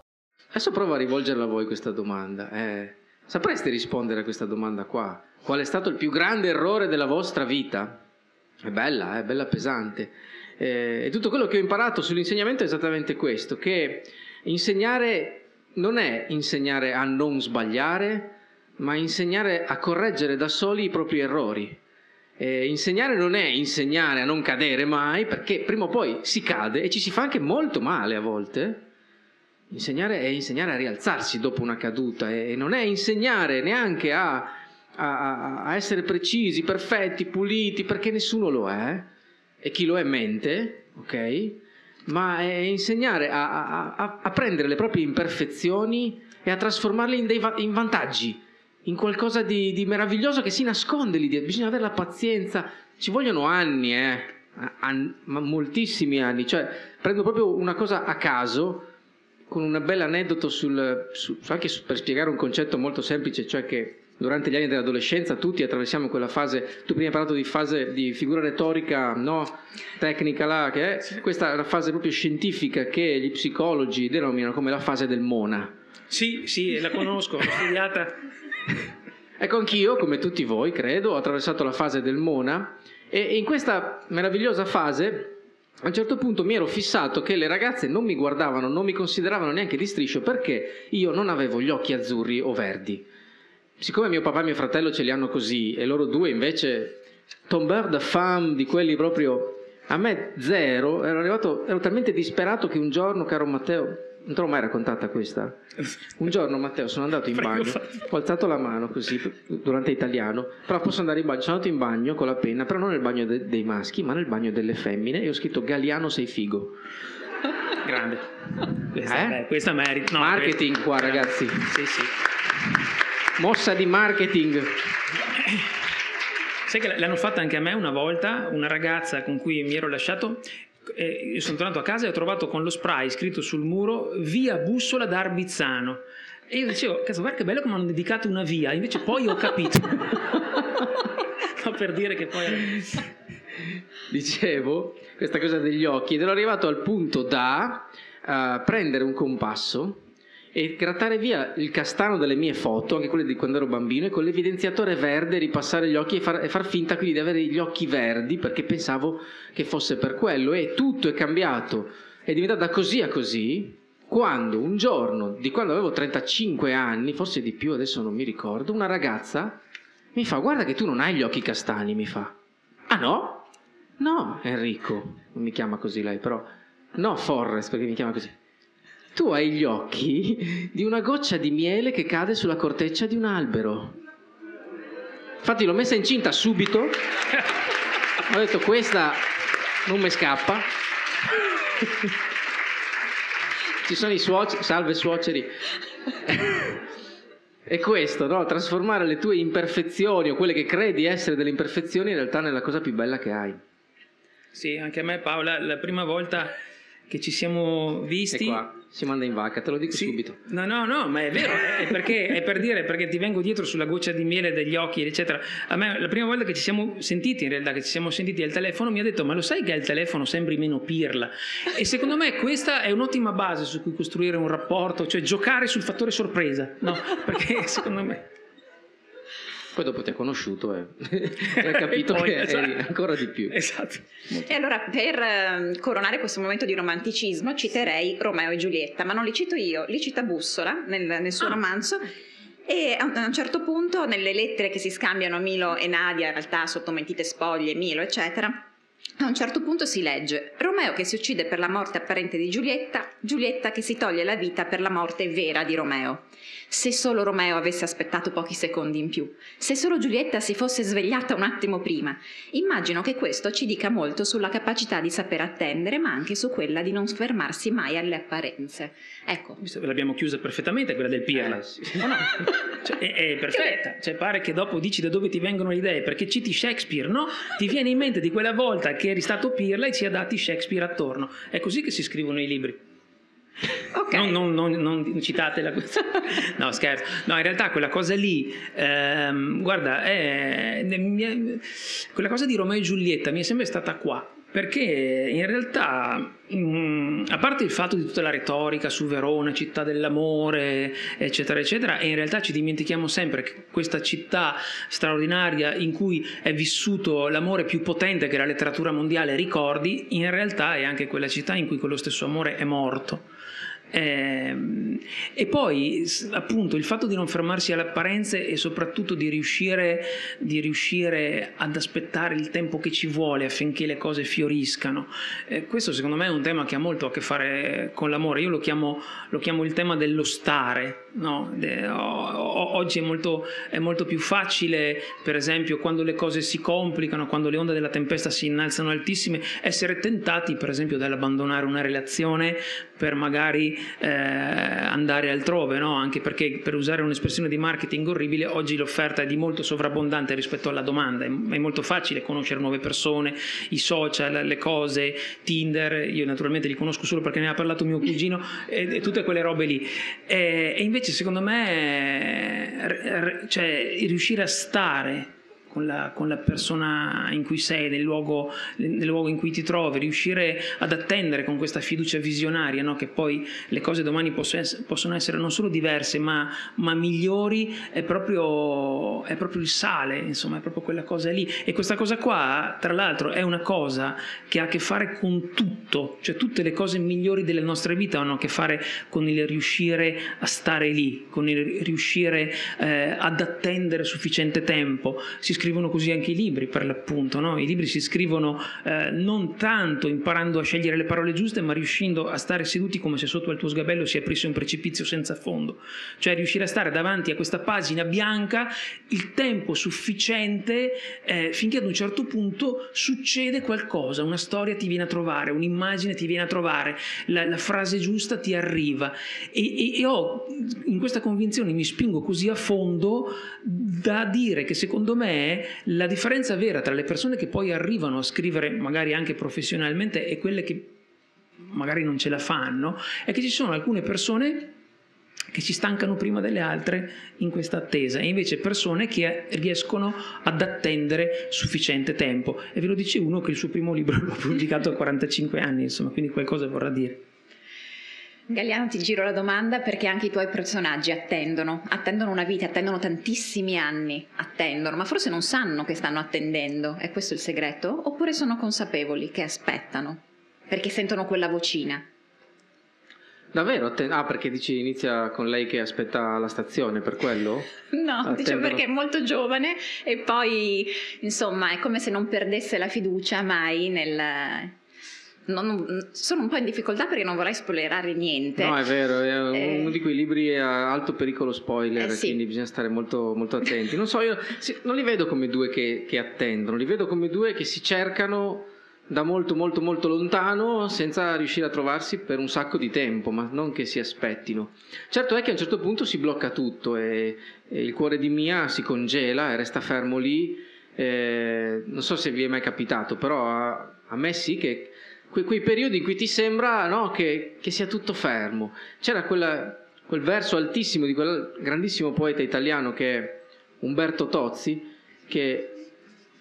Adesso provo a rivolgerla a voi questa domanda. Eh, sapreste rispondere a questa domanda qua? Qual è stato il più grande errore della vostra vita? È bella, è bella pesante. Eh, e tutto quello che ho imparato sull'insegnamento è esattamente questo, che insegnare non è insegnare a non sbagliare, ma insegnare a correggere da soli i propri errori. Eh, insegnare non è insegnare a non cadere mai, perché prima o poi si cade e ci si fa anche molto male a volte. Insegnare è insegnare a rialzarsi dopo una caduta e non è insegnare neanche a a, a, essere precisi, perfetti, puliti, perché nessuno lo è, e chi lo è mente, ok? Ma è insegnare a, a, a prendere le proprie imperfezioni e a trasformarle in, dei, in vantaggi, in qualcosa di, di, meraviglioso che si nasconde lì dietro. Bisogna avere la pazienza, ci vogliono anni, eh, An, ma moltissimi anni. Cioè, prendo proprio una cosa a caso, con un bel aneddoto sul, su, anche su, per spiegare un concetto molto semplice, cioè che durante gli anni dell'adolescenza tutti attraversiamo quella fase, tu prima hai parlato di fase di figura retorica, no, tecnica là, che è, questa è una fase proprio scientifica che gli psicologi denominano come la fase del mona. Sì, sì, la conosco, l'ho studiata. ecco, anch'io, come tutti voi, credo, ho attraversato la fase del mona e in questa meravigliosa fase a un certo punto mi ero fissato che le ragazze non mi guardavano, non mi consideravano neanche di striscio perché io non avevo gli occhi azzurri o verdi siccome mio papà e mio fratello ce li hanno così e loro due invece tomber de femme di quelli proprio a me zero ero arrivato ero talmente disperato che un giorno caro Matteo non te l'ho mai raccontata questa. Un giorno Matteo sono andato in bagno ho alzato la mano così durante italiano però posso andare in bagno sono andato in bagno con la penna però non nel bagno de- dei maschi ma nel bagno delle femmine e ho scritto Galiano sei figo grande. Questa, eh? beh, questa merita no, marketing qua ragazzi. Sì sì mossa di marketing. Sai che l'hanno fatta anche a me una volta, una ragazza con cui mi ero lasciato. Eh, sono tornato a casa e ho trovato con lo spray scritto sul muro via Bussola da Arbizzano. E io dicevo, cazzo, guarda che bello che mi hanno dedicato una via, invece poi ho capito. Ma per dire che poi... Dicevo, questa cosa degli occhi, ed ero arrivato al punto da uh, prendere un compasso e grattare via il castano delle mie foto, anche quelle di quando ero bambino, e con l'evidenziatore verde ripassare gli occhi e far, e far, finta quindi di avere gli occhi verdi perché pensavo che fosse per quello. E tutto è cambiato, è diventata così a così, quando un giorno, di quando avevo 35 anni, forse di più, adesso non mi ricordo, una ragazza mi fa guarda che tu non hai gli occhi castani, mi fa. Ah no? No, Enrico, non mi chiama così lei, però... No, Forrest, perché mi chiama così tu hai gli occhi di una goccia di miele che cade sulla corteccia di un albero. Infatti l'ho messa incinta subito. Ho detto questa non mi scappa. ci sono i suoceri, salve suoceri. È questo, no? Trasformare le tue imperfezioni o quelle che credi essere delle imperfezioni in realtà nella cosa più bella che hai. Sì, anche a me Paola, la prima volta che ci siamo visti... Si manda in vacca, te lo dico Sì. subito. No, no, no, ma è vero, è, perché, è per dire, perché ti vengo dietro sulla goccia di miele degli occhi, eccetera. A me la prima volta che ci siamo sentiti, in realtà, che ci siamo sentiti al telefono, mi ha detto, ma lo sai che al telefono sembri meno pirla? E secondo me questa è un'ottima base su cui costruire un rapporto, cioè giocare sul fattore sorpresa, no? Perché secondo me... Poi dopo ti ha conosciuto e, e ha capito poi, che eri esatto. ancora di più. Esatto. E allora per eh, coronare questo momento di romanticismo citerei Romeo e Giulietta, ma non li cito io, li cita Bussola nel, nel suo Ah. romanzo. E a un, a un certo punto, nelle lettere che si scambiano Milo e Nadia, in realtà sotto mentite spoglie, Milo, eccetera, a un certo punto si legge Romeo che si uccide per la morte apparente di Giulietta, Giulietta che si toglie la vita per la morte vera di Romeo. Se solo Romeo avesse aspettato pochi secondi in più, se solo Giulietta si fosse svegliata un attimo prima, immagino che questo ci dica molto sulla capacità di saper attendere, ma anche su quella di non fermarsi mai alle apparenze. Ecco, Visto che l'abbiamo chiusa perfettamente quella del Pirla. Eh, sì. O no? Cioè, è, è perfetta. Cioè, pare che dopo dici da dove ti vengono le idee, perché citi Shakespeare, no? Ti viene in mente di quella volta che eri stato Pirla e ci adatti Shakespeare attorno. È così che si scrivono i libri. ok. Non, non, non, non citate la cosa. No, scherzo. No, in realtà quella cosa lì, ehm, guarda, è- mi è- quella cosa di Romeo e Giulietta mi è sempre stata qua. Perché in realtà, mm, a parte il fatto di tutta la retorica su Verona, città dell'amore, eccetera, eccetera, e in realtà ci dimentichiamo sempre che questa città straordinaria in cui è vissuto l'amore più potente che la letteratura mondiale ricordi, in realtà è anche quella città in cui quello stesso amore è morto. Ehm, e poi appunto il fatto di non fermarsi alle apparenze e soprattutto di riuscire, di riuscire ad aspettare il tempo che ci vuole affinché le cose fioriscano. Eh, questo secondo me è un tema che ha molto a che fare con l'amore. Io lo chiamo, lo chiamo il tema dello stare. no? De- o- o- oggi è molto, è molto più facile, per esempio, quando le cose si complicano, quando le onde della tempesta si innalzano altissime, essere tentati, per esempio, dall'abbandonare una relazione per magari eh, andare altrove, no? anche perché per usare un'espressione di marketing orribile, oggi l'offerta è di molto sovrabbondante rispetto alla domanda, è, molto facile conoscere nuove persone, i social, le cose, Tinder, io naturalmente li conosco solo perché ne ha parlato mio cugino e, e tutte quelle robe lì. E, e invece secondo me cioè, riuscire a stare con la, con la persona in cui sei, nel luogo, nel luogo in cui ti trovi, riuscire ad attendere con questa fiducia visionaria no? che poi le cose domani possono essere, non solo diverse ma, ma migliori, è proprio, è proprio il sale, insomma, è proprio quella cosa lì. E questa cosa qua, tra l'altro, è una cosa che ha a che fare con tutto, cioè tutte le cose migliori delle nostre vite hanno a che fare con il riuscire a stare lì, con il riuscire eh, ad attendere sufficiente tempo. Si scrivono così anche i libri, per l'appunto, no? I libri si scrivono eh, non tanto imparando a scegliere le parole giuste, ma riuscendo a stare seduti come se sotto al tuo sgabello si aprisse un precipizio senza fondo. Cioè riuscire a stare davanti a questa pagina bianca il tempo sufficiente eh, finché ad un certo punto succede qualcosa, una storia ti viene a trovare, un'immagine ti viene a trovare, la, la frase giusta ti arriva. E, e- e ho in questa convinzione mi spingo così a fondo da dire che secondo me la differenza vera tra le persone che poi arrivano a scrivere magari anche professionalmente e quelle che magari non ce la fanno è che ci sono alcune persone che si stancano prima delle altre in questa attesa e invece persone che riescono ad attendere sufficiente tempo. E ve lo dice uno che il suo primo libro l'ha pubblicato a 45 anni insomma quindi qualcosa vorrà dire Galliano ti giro la domanda perché anche i tuoi personaggi attendono, attendono una vita, attendono tantissimi anni, attendono, ma forse non sanno che stanno attendendo, è questo il segreto? Oppure sono consapevoli che aspettano, perché sentono quella vocina? Davvero? Atten- ah, perché dici inizia con lei che aspetta la stazione, per quello? No, Attendono. diciamo perché è molto giovane e poi insomma è come se non perdesse la fiducia mai nel... non- sono un po' in difficoltà perché non vorrei spoilerare niente. No, è vero, è Eh. uno di quei libri a alto pericolo spoiler, Eh, sì. quindi bisogna stare molto, molto attenti. Non so, io sì, non li vedo come due che, che attendono, li vedo come due che si cercano da molto molto molto lontano senza riuscire a trovarsi per un sacco di tempo, ma non che si aspettino. Certo è che a un certo punto si blocca tutto e, e il cuore di Mia si congela e resta fermo lì. Eh, non so se vi è mai capitato, però a, a me sì che que, quei periodi in cui ti sembra no, che, che, sia tutto fermo. C'era quella, quel verso altissimo di quel grandissimo poeta italiano che è Umberto Tozzi, che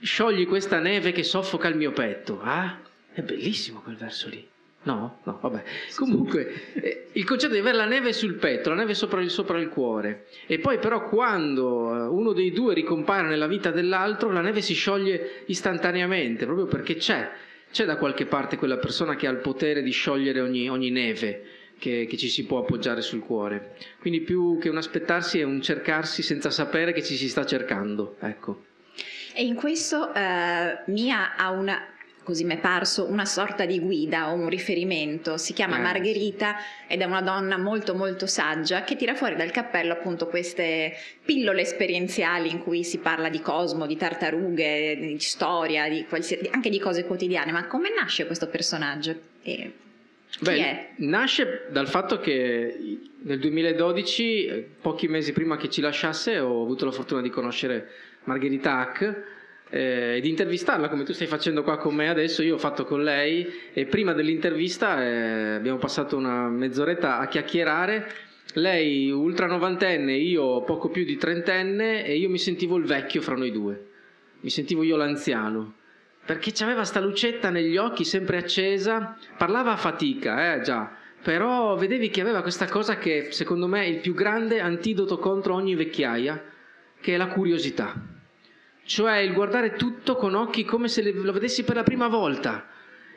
sciogli questa neve che soffoca il mio petto. Ah, è bellissimo quel verso lì. No, no, vabbè. Comunque, eh, il concetto di avere la neve sul petto, la neve sopra il, sopra il cuore, e poi però quando eh, uno dei due ricompare nella vita dell'altro, la neve si scioglie istantaneamente, proprio perché c'è, c'è da qualche parte quella persona che ha il potere di sciogliere ogni, ogni neve che, che, ci si può appoggiare sul cuore. Quindi più che un aspettarsi è un cercarsi senza sapere che ci si sta cercando, ecco. E in questo eh, Mia ha una, così mi è parso, una sorta di guida o un riferimento. Si chiama eh. Margherita ed è una donna molto molto saggia che tira fuori dal cappello appunto queste pillole esperienziali in cui si parla di cosmo, di tartarughe, di storia, di anche di cose quotidiane. Ma come nasce questo personaggio? E Beh, nasce dal fatto che nel 2012, pochi mesi prima che ci lasciasse, ho avuto la fortuna di conoscere Margherita Hack eh, di intervistarla come tu stai facendo qua con me adesso. Io ho fatto con lei e prima dell'intervista eh, abbiamo passato una mezz'oretta a chiacchierare. Lei ultra novantenne, io poco più di trentenne e io mi sentivo il vecchio fra noi due. Mi sentivo io l'anziano perché aveva sta lucetta negli occhi sempre accesa, parlava a fatica, eh già, però vedevi che aveva questa cosa che secondo me è il più grande antidoto contro ogni vecchiaia, che è la curiosità. Cioè il guardare tutto con occhi come se lo vedessi per la prima volta.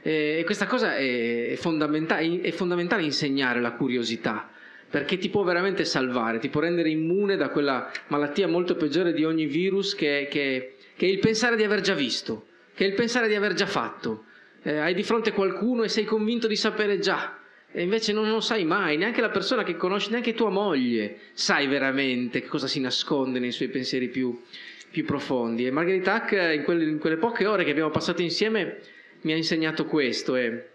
E questa cosa è fondamentale, è fondamentale insegnare la curiosità perché ti può veramente salvare, ti può rendere immune da quella malattia molto peggiore di ogni virus che, che, che è il pensare di aver già visto che è il pensare di aver già fatto. Eh, hai di fronte qualcuno e sei convinto di sapere già, e invece non lo sai mai, neanche la persona che conosci, neanche tua moglie, sai veramente cosa si nasconde nei suoi pensieri più, più profondi. E Margherita Hack, in quelle, in quelle, poche ore che abbiamo passato insieme, mi ha insegnato questo. E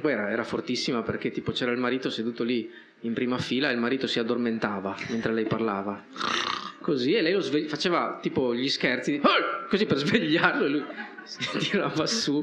poi era, era fortissima perché tipo c'era il marito seduto lì in prima fila e il marito si addormentava mentre lei parlava così e lei lo svegli- faceva tipo gli scherzi così per svegliarlo e lui si tirava su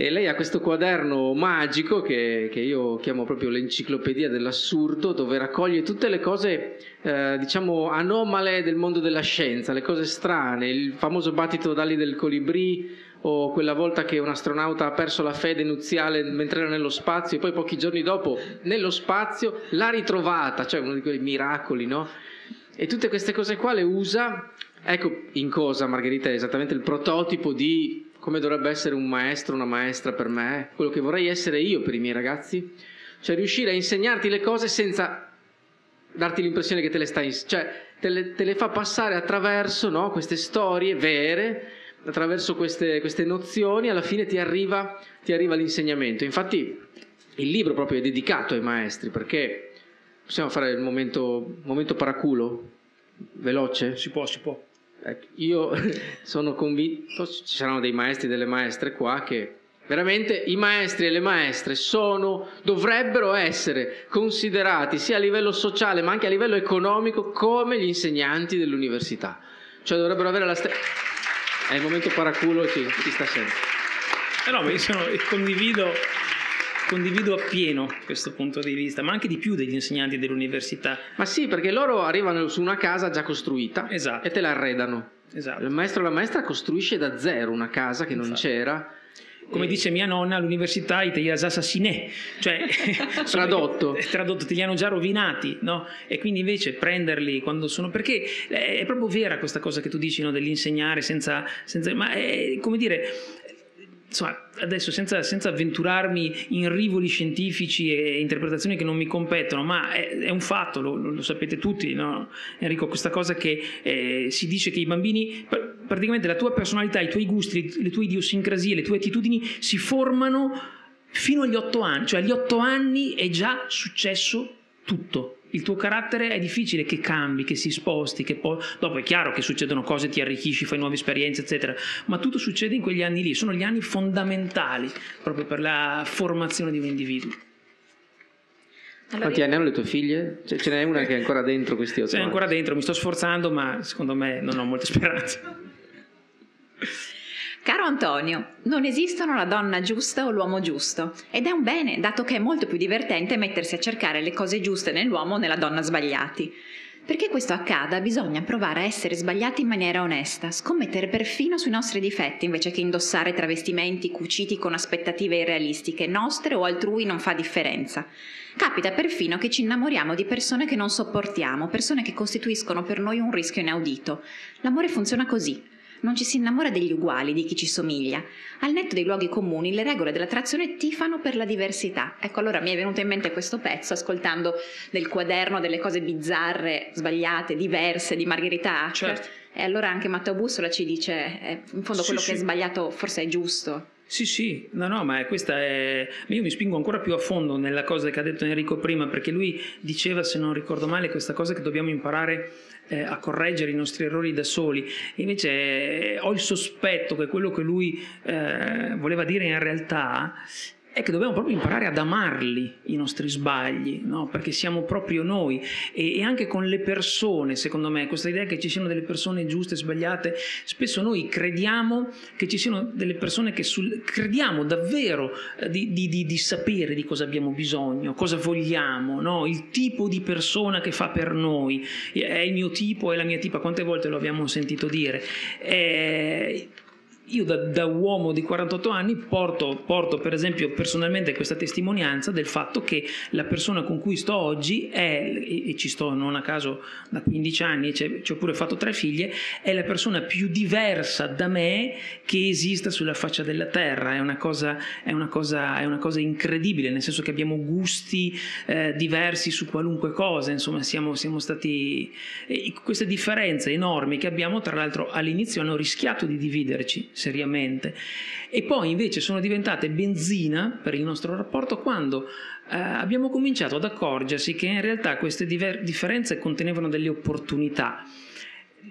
e lei ha questo quaderno magico che, che, io chiamo proprio l'enciclopedia dell'assurdo, dove raccoglie tutte le cose, eh, diciamo, anomale del mondo della scienza, le cose strane, il famoso battito d'ali del colibrì, o quella volta che un astronauta ha perso la fede nuziale mentre era nello spazio e poi pochi giorni dopo nello spazio l'ha ritrovata, cioè uno di quei miracoli, no? E tutte queste cose qua le usa, ecco in cosa Margherita è esattamente il prototipo di come dovrebbe essere un maestro, una maestra per me, quello che vorrei essere io per i miei ragazzi, cioè riuscire a insegnarti le cose senza darti l'impressione che te le stai, cioè te le, te le fa passare attraverso no, queste storie vere, attraverso queste, queste nozioni, alla fine ti arriva, ti arriva l'insegnamento. Infatti il libro proprio è dedicato ai maestri perché Possiamo fare il momento, momento paraculo? Veloce? Si può, si può. Ecco, io sono convinto, ci saranno dei maestri e delle maestre qua che veramente i maestri e le maestre sono, dovrebbero essere considerati sia a livello sociale ma anche a livello economico come gli insegnanti dell'università. Cioè dovrebbero avere la stessa... È il momento paraculo, ci, ci sta sempre. Eh no, ma io sono, condivido condivido appieno questo punto di vista, ma anche di più degli insegnanti dell'università. Ma sì, perché loro arrivano su una casa già costruita esatto. e te la arredano. Esatto. Il maestro o la maestra costruisce da zero una casa che non c'era. Come e... dice mia nonna all'università, i te assassinè, cioè tradotto. tradotto, te li hanno già rovinati, no? E quindi invece prenderli quando sono. Perché è proprio vera questa cosa che tu dici no? dell'insegnare senza, senza. Ma è come dire insomma, adesso senza, senza, avventurarmi in rivoli scientifici e interpretazioni che non mi competono, ma è, è un fatto, lo, lo, sapete tutti, no? Enrico, questa cosa che eh, si dice che i bambini, praticamente la tua personalità, i tuoi gusti, le tue idiosincrasie, le tue attitudini si formano fino agli otto anni, cioè agli otto anni è già successo tutto il tuo carattere è difficile che cambi, che si sposti, che poi dopo è chiaro che succedono cose, ti arricchisci, fai nuove esperienze, eccetera, ma tutto succede in quegli anni lì, sono gli anni fondamentali proprio per la formazione di un individuo. Allora, Quanti anni hanno le tue figlie? Cioè, ce n'è una che è ancora dentro questi otto C'è ancora dentro, mi sto sforzando, ma secondo me non ho molte speranze. Caro Antonio, non esistono la donna giusta o l'uomo giusto ed è un bene, dato che è molto più divertente mettersi a cercare le cose giuste nell'uomo o nella donna sbagliati. Perché questo accada bisogna provare a essere sbagliati in maniera onesta, scommettere perfino sui nostri difetti invece che indossare travestimenti cuciti con aspettative irrealistiche, nostre o altrui non fa differenza. Capita perfino che ci innamoriamo di persone che non sopportiamo, persone che costituiscono per noi un rischio inaudito. L'amore funziona così. Non ci si innamora degli uguali, di chi ci somiglia. Al netto dei luoghi comuni, le regole dell'attrazione tifano per la diversità. Ecco, allora mi è venuto in mente questo pezzo ascoltando nel quaderno delle cose bizzarre, sbagliate, diverse di Margherita Hack. Certo. E allora anche Matteo Bussola ci dice, eh, in fondo quello sì, che sì. è sbagliato forse è giusto. Sì, sì, no, no, ma questa è... Io mi spingo ancora più a fondo nella cosa che ha detto Enrico prima, perché lui diceva, se non ricordo male, questa cosa che dobbiamo imparare eh, a correggere i nostri errori da soli. Invece eh, ho il sospetto che quello che lui eh, voleva dire in realtà è che dobbiamo proprio imparare ad amarli i nostri sbagli, no? perché siamo proprio noi e, e, anche con le persone, secondo me, questa idea che ci siano delle persone giuste e sbagliate, spesso noi crediamo che ci siano delle persone che sul, crediamo davvero eh, di, di, di, di, sapere di cosa abbiamo bisogno, cosa vogliamo, no? il tipo di persona che fa per noi, è il mio tipo, è la mia tipa, quante volte lo abbiamo sentito dire. Eh, io da, da, uomo di 48 anni porto, porto, per esempio personalmente questa testimonianza del fatto che la persona con cui sto oggi è, e, ci sto non a caso da 15 anni, ci ho pure fatto tre figlie, è la persona più diversa da me che esista sulla faccia della terra, è una cosa, è una cosa, è una cosa incredibile, nel senso che abbiamo gusti eh, diversi su qualunque cosa, insomma siamo, siamo stati... queste differenze enormi che abbiamo tra l'altro all'inizio hanno rischiato di dividerci seriamente. E poi invece sono diventate benzina per il nostro rapporto quando eh, abbiamo cominciato ad accorgersi che in realtà queste diver- differenze contenevano delle opportunità.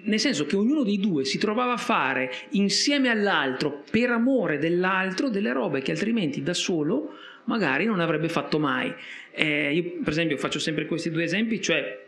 Nel senso che ognuno dei due si trovava a fare insieme all'altro, per amore dell'altro, delle robe che altrimenti da solo magari non avrebbe fatto mai. Eh, io per esempio faccio sempre questi due esempi, cioè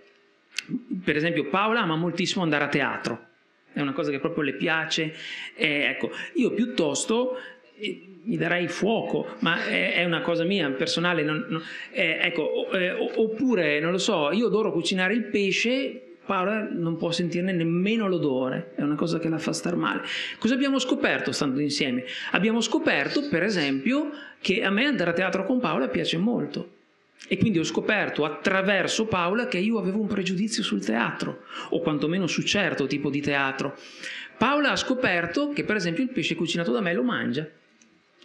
per esempio Paola ama moltissimo andare a teatro, è una cosa che proprio le piace. Eh, ecco, io piuttosto eh, mi darei fuoco, ma è, è, una cosa mia personale. Non, non, eh, ecco, eh, oppure, non lo so, io adoro cucinare il pesce. Paola non può sentirne nemmeno l'odore, è una cosa che la fa star male. Cosa abbiamo scoperto stando insieme? Abbiamo scoperto, per esempio, che a me andare a teatro con Paola piace molto e quindi ho scoperto attraverso Paola che io avevo un pregiudizio sul teatro, o quantomeno su certo tipo di teatro. Paola ha scoperto che per esempio il pesce cucinato da me lo mangia.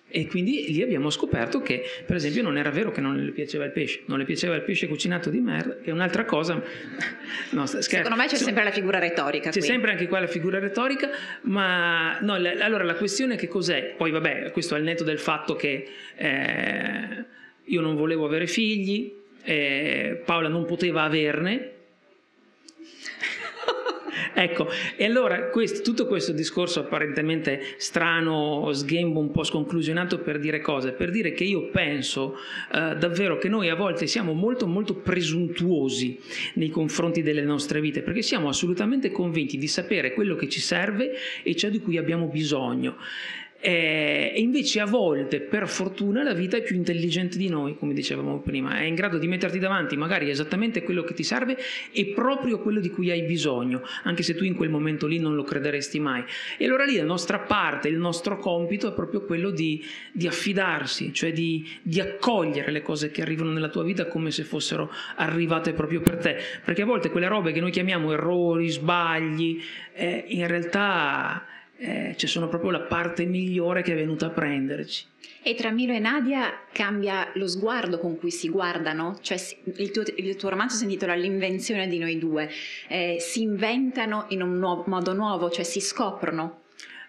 E quindi lì abbiamo scoperto che, per esempio, non era vero che non le piaceva il pesce, non le piaceva il pesce cucinato di merda, che è un'altra cosa. No, Secondo me c'è sempre la figura retorica. C'è qui. sempre anche qua la figura retorica, ma no, la, allora la questione è che cos'è? Poi vabbè, questo è il netto del fatto che eh, io non volevo avere figli, eh, Paola non poteva averne. ecco, e allora questo, tutto questo discorso apparentemente strano, sghembo, un po' sconclusionato per dire cosa? Per dire che io penso eh, davvero che noi a volte siamo molto molto presuntuosi nei confronti delle nostre vite, perché siamo assolutamente convinti di sapere quello che ci serve e ciò di cui abbiamo bisogno. Eh, e invece a volte, per fortuna, la vita è più intelligente di noi, come dicevamo prima, è in grado di metterti davanti magari esattamente quello che ti serve e proprio quello di cui hai bisogno, anche se tu in quel momento lì non lo crederesti mai. E allora lì la nostra parte, il nostro compito è proprio quello di, di affidarsi, cioè di, di accogliere le cose che arrivano nella tua vita come se fossero arrivate proprio per te, perché a volte quelle robe che noi chiamiamo errori, sbagli, eh, in realtà eh, cioè sono proprio la parte migliore che è venuta a prenderci. E tra Milo e Nadia cambia lo sguardo con cui si guardano? Cioè il tuo, il tuo romanzo si intitola L'invenzione di noi due, eh, si inventano in un nuovo, modo nuovo, cioè si scoprono?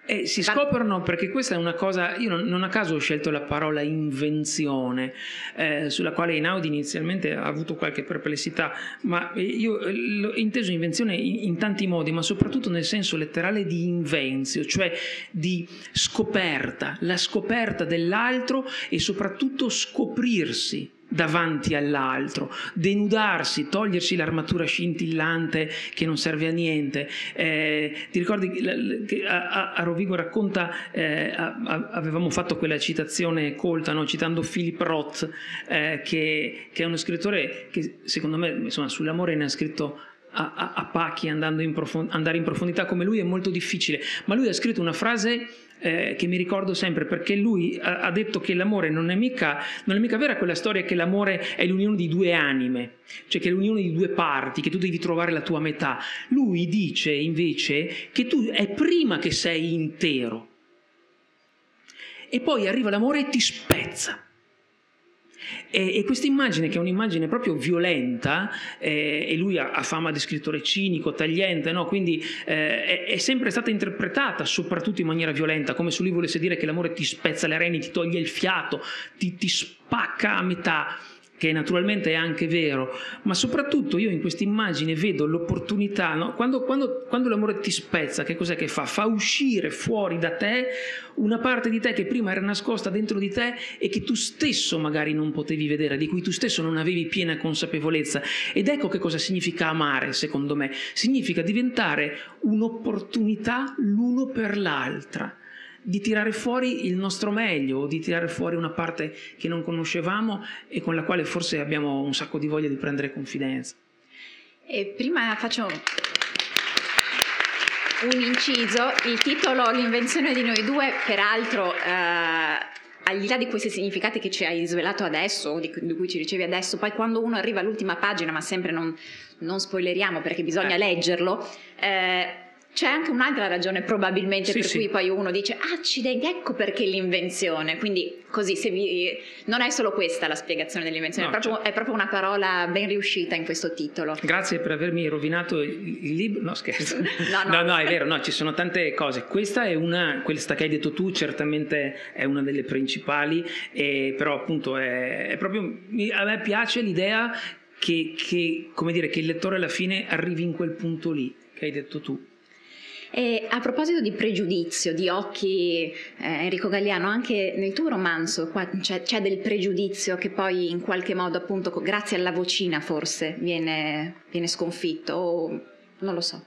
E si scoprono perché questa è una cosa, io non, non a caso ho scelto la parola invenzione, eh, sulla quale Einaudi inizialmente ha avuto qualche perplessità, ma io l'ho inteso invenzione in, in, tanti modi, ma soprattutto nel senso letterale di invenzio, cioè di scoperta, la scoperta dell'altro e soprattutto scoprirsi davanti all'altro, denudarsi, togliersi l'armatura scintillante che non serve a niente. Eh, ti ricordi che a, a Rovigo racconta, eh, a, avevamo fatto quella citazione colta, no? citando Philip Roth, eh, che, che, è uno scrittore che secondo me insomma, sull'amore ne ha scritto a, a, a pacchi andando in profond- andare in profondità come lui è molto difficile, ma lui ha scritto una frase eh, che mi ricordo sempre perché lui ha, ha detto che l'amore non è, mica, non è mica vera quella storia che l'amore è l'unione di due anime, cioè che è l'unione di due parti, che tu devi trovare la tua metà. Lui dice invece che tu è prima che sei intero e poi arriva l'amore e ti spezza. E, e questa immagine, che è un'immagine proprio violenta, eh, e lui ha, ha, fama di scrittore cinico, tagliente, no? quindi eh, è, è, sempre stata interpretata soprattutto in maniera violenta, come se lui volesse dire che l'amore ti spezza le reni, ti toglie il fiato, ti, ti spacca a metà che naturalmente è anche vero, ma soprattutto io in questa immagine vedo l'opportunità, no? quando, quando, quando, l'amore ti spezza, che cos'è che fa? Fa uscire fuori da te una parte di te che prima era nascosta dentro di te e che tu stesso magari non potevi vedere, di cui tu stesso non avevi piena consapevolezza. Ed ecco che cosa significa amare, secondo me, significa diventare un'opportunità l'uno per l'altra di tirare fuori il nostro meglio, di tirare fuori una parte che non conoscevamo e con la quale forse abbiamo un sacco di voglia di prendere confidenza. E prima faccio un inciso, il titolo L'invenzione di noi due, peraltro eh, al di là di questi significati che ci hai svelato adesso, di, di, cui ci ricevi adesso, poi quando uno arriva all'ultima pagina, ma sempre non, non spoileriamo perché bisogna eh. leggerlo, eh, c'è anche un'altra ragione probabilmente sì, per sì. cui poi uno dice accidenti, ecco perché l'invenzione, quindi così vi... non è solo questa la spiegazione dell'invenzione, no, è, proprio, certo. è, proprio, una parola ben riuscita in questo titolo. Grazie per avermi rovinato il, libro, no scherzo, no, no. no, no, è vero, no, ci sono tante cose, questa è una, questa che hai detto tu certamente è una delle principali, e, però appunto è, è proprio, a me piace l'idea che, che, come dire, che il lettore alla fine arrivi in quel punto lì che hai detto tu. E a proposito di pregiudizio, di occhi, eh, Enrico Galliano, anche nel tuo romanzo c'è, c'è, del pregiudizio che poi in qualche modo, appunto, grazie alla vocina forse, viene, viene sconfitto, o non lo so.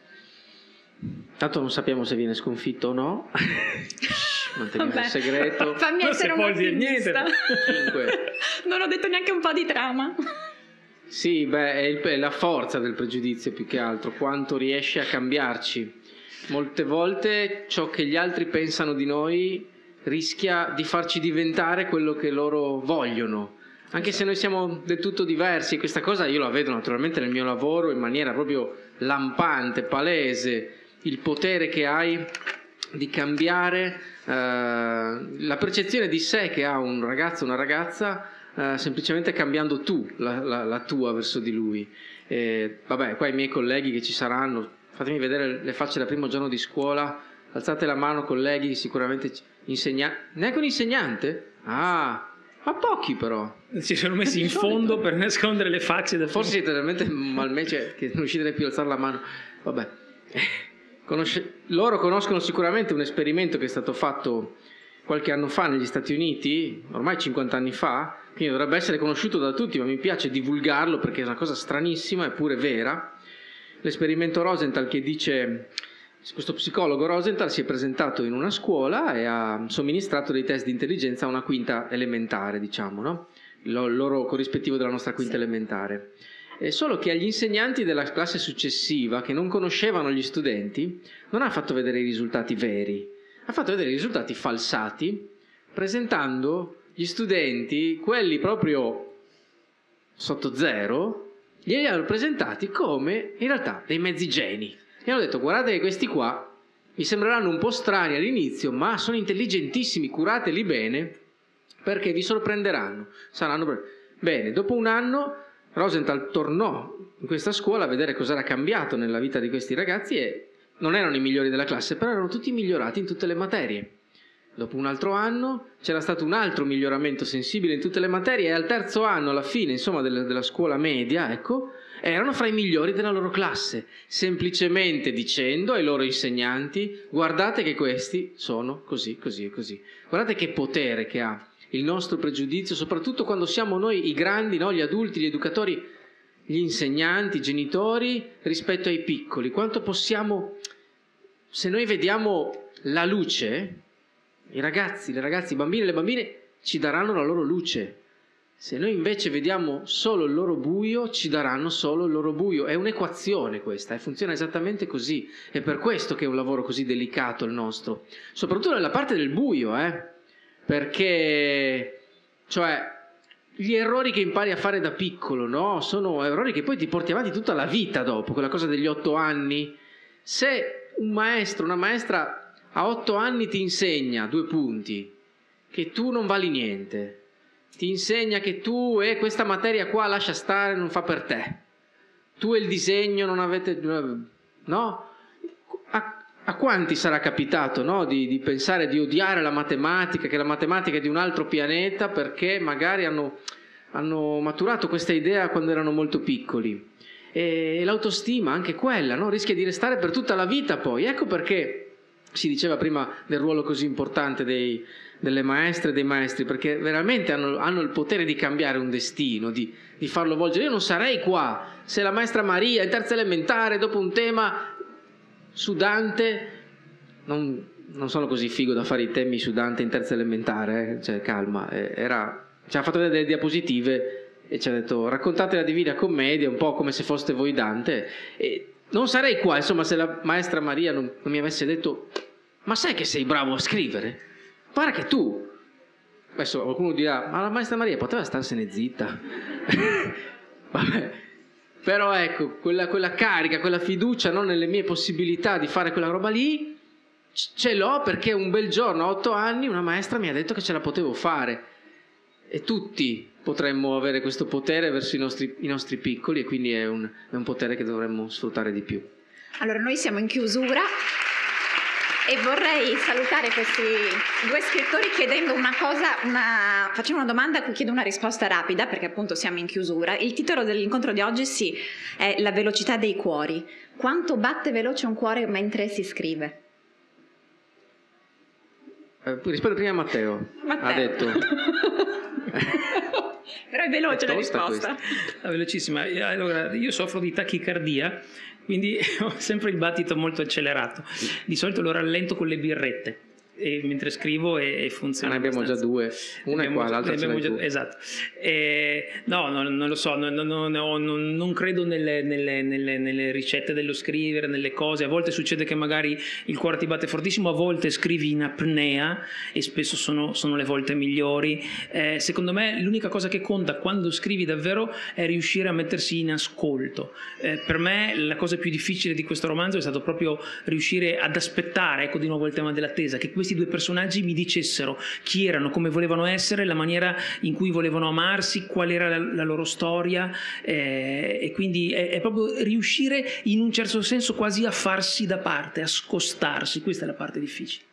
Tanto non sappiamo se viene sconfitto o no. Manteniamo il segreto. Fammi non essere un niente. non ho detto neanche un po' di trama. Sì, beh, è, il, è la forza del pregiudizio più che altro, quanto riesce a cambiarci Molte volte ciò che gli altri pensano di noi rischia di farci diventare quello che loro vogliono. Anche se noi siamo del tutto diversi, questa cosa io la vedo naturalmente nel mio lavoro in maniera proprio lampante, palese, il potere che hai di cambiare eh, la percezione di sé che ha un ragazzo una ragazza eh, semplicemente cambiando tu la, la, la, tua verso di lui. E, vabbè, qua i miei colleghi che ci saranno fatemi vedere le facce dal primo giorno di scuola, alzate la mano colleghi, sicuramente insegnanti, neanche un insegnante? Ah, ma pochi però. Si sono messi in fondo per nascondere le facce del Forse siete talmente malmece che non riuscite più a alzare la mano. Vabbè. Conosce... Loro conoscono sicuramente un esperimento che è stato fatto qualche anno fa negli Stati Uniti, ormai 50 anni fa, quindi dovrebbe essere conosciuto da tutti, ma mi piace divulgarlo perché è una cosa stranissima eppure vera l'esperimento Rosenthal che dice questo psicologo Rosenthal si è presentato in una scuola e ha somministrato dei test di intelligenza a una quinta elementare, diciamo, no? il loro corrispettivo della nostra quinta sì. elementare. E solo che agli insegnanti della classe successiva, che non conoscevano gli studenti, non ha fatto vedere i risultati veri, ha fatto vedere i risultati falsati, presentando gli studenti, quelli proprio sotto zero, li hanno presentati come in realtà dei mezzi geni. E hanno detto guardate che questi qua vi sembreranno un po' strani all'inizio, ma sono intelligentissimi, curateli bene perché vi sorprenderanno. Saranno bene. Dopo un anno Rosenthal tornò in questa scuola a vedere cosa era cambiato nella vita di questi ragazzi e non erano i migliori della classe, però erano tutti migliorati in tutte le materie. Dopo un altro anno c'era stato un altro miglioramento sensibile in tutte le materie e al terzo anno, alla fine, insomma, della, della scuola media, ecco, erano fra i migliori della loro classe, semplicemente dicendo ai loro insegnanti guardate che questi sono così, così e così. Guardate che potere che ha il nostro pregiudizio, soprattutto quando siamo noi i grandi, no? gli adulti, gli educatori, gli insegnanti, i genitori, rispetto ai piccoli. Quanto possiamo, se noi vediamo la luce, i ragazzi, le ragazze, i bambini e le bambine ci daranno la loro luce. Se noi invece vediamo solo il loro buio, ci daranno solo il loro buio. È un'equazione questa, e funziona esattamente così. È per questo che è un lavoro così delicato il nostro. Soprattutto nella parte del buio, eh? Perché, cioè, gli errori che impari a fare da piccolo, no? Sono errori che poi ti porti avanti tutta la vita dopo, quella cosa degli otto anni. Se un maestro, una maestra a otto anni ti insegna due punti, che tu non vali niente, ti insegna che tu e questa materia qua lascia stare, non fa per te. Tu e il disegno non avete... No? A, a quanti sarà capitato no? di, di, pensare di odiare la matematica, che la matematica è di un altro pianeta perché magari hanno, hanno maturato questa idea quando erano molto piccoli. E, l'autostima, anche quella, no? rischia di restare per tutta la vita poi. Ecco perché si diceva prima del ruolo così importante dei, delle maestre e dei maestri, perché veramente hanno, hanno il potere di cambiare un destino, di, di, farlo volgere. Io non sarei qua se la maestra Maria in terza elementare, dopo un tema su Dante, non, non sono così figo da fare i temi su Dante in terza elementare, eh? cioè calma, eh, era, ci ha fatto vedere delle diapositive e ci ha detto raccontate la Divina Commedia un po' come se foste voi Dante. E non sarei qua, insomma, se la maestra Maria non, non mi avesse detto ma sai che sei bravo a scrivere? Guarda che tu, adesso qualcuno dirà, ma la maestra Maria poteva starsene zitta. Vabbè. Però ecco, quella, quella, carica, quella fiducia no, nelle mie possibilità di fare quella roba lì, ce l'ho perché un bel giorno, a otto anni, una maestra mi ha detto che ce la potevo fare. E tutti potremmo avere questo potere verso i nostri, i nostri piccoli e quindi è un, è un potere che dovremmo sfruttare di più. Allora, noi siamo in chiusura. E vorrei salutare questi due scrittori chiedendo una cosa, una, facendo una domanda a cui chiedo una risposta rapida, perché appunto siamo in chiusura. Il titolo dell'incontro di oggi sì, è La velocità dei cuori. Quanto batte veloce un cuore mentre si scrive? Eh, rispondo prima a Matteo. Matteo. Ha detto. Però è veloce è la risposta. È velocissima. Allora, io soffro di tachicardia quindi ho sempre il battito molto accelerato. Di solito lo rallento con le birrette e mentre scrivo e, e funziona. Ne abbiamo abbastanza. già due, una è qua, l'altra è già, Esatto. E, no, no, non lo so, non, non, non, non credo nelle, nelle, nelle, nelle, ricette dello scrivere, nelle cose. A volte succede che magari il cuore ti batte fortissimo, a volte scrivi in apnea e spesso sono, sono le volte migliori. Eh, secondo me l'unica cosa che conta quando scrivi davvero è riuscire a mettersi in ascolto. Eh, per me la cosa più difficile di questo romanzo è stato proprio riuscire ad aspettare, ecco di nuovo il tema dell'attesa, che questi questi due personaggi mi dicessero chi erano, come volevano essere, la maniera in cui volevano amarsi, qual era la, la loro storia eh, e quindi è, è, proprio riuscire in un certo senso quasi a farsi da parte, a scostarsi, questa è la parte difficile.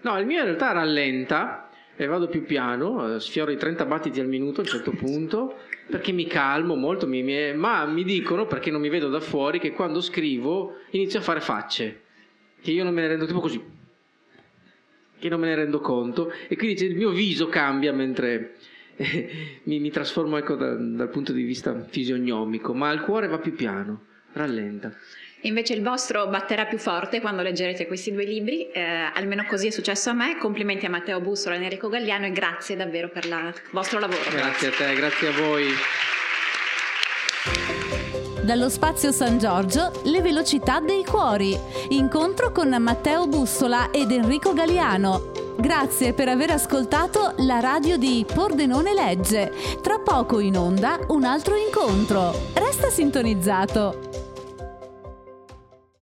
No, il mio in realtà rallenta e vado più piano, eh, sfioro i 30 battiti al minuto a un certo punto, perché mi calmo molto, mi, mi, ma mi dicono, perché non mi vedo da fuori, che quando scrivo inizio a fare facce, che io non me ne rendo tipo così che non me ne rendo conto e quindi il mio viso cambia mentre eh, mi, mi, trasformo ecco, da, dal punto di vista fisionomico, ma il cuore va più piano, rallenta. Invece il vostro batterà più forte quando leggerete questi due libri, eh, almeno così è successo a me. Complimenti a Matteo Bussola e Enrico Gagliano e grazie davvero per il vostro lavoro. Grazie, grazie a te, grazie a voi. Dallo spazio San Giorgio, le velocità dei cuori. Incontro con Matteo Bussola ed Enrico Galiano. Grazie per aver ascoltato la radio di Pordenone Legge. Tra poco in onda un altro incontro. Resta sintonizzato.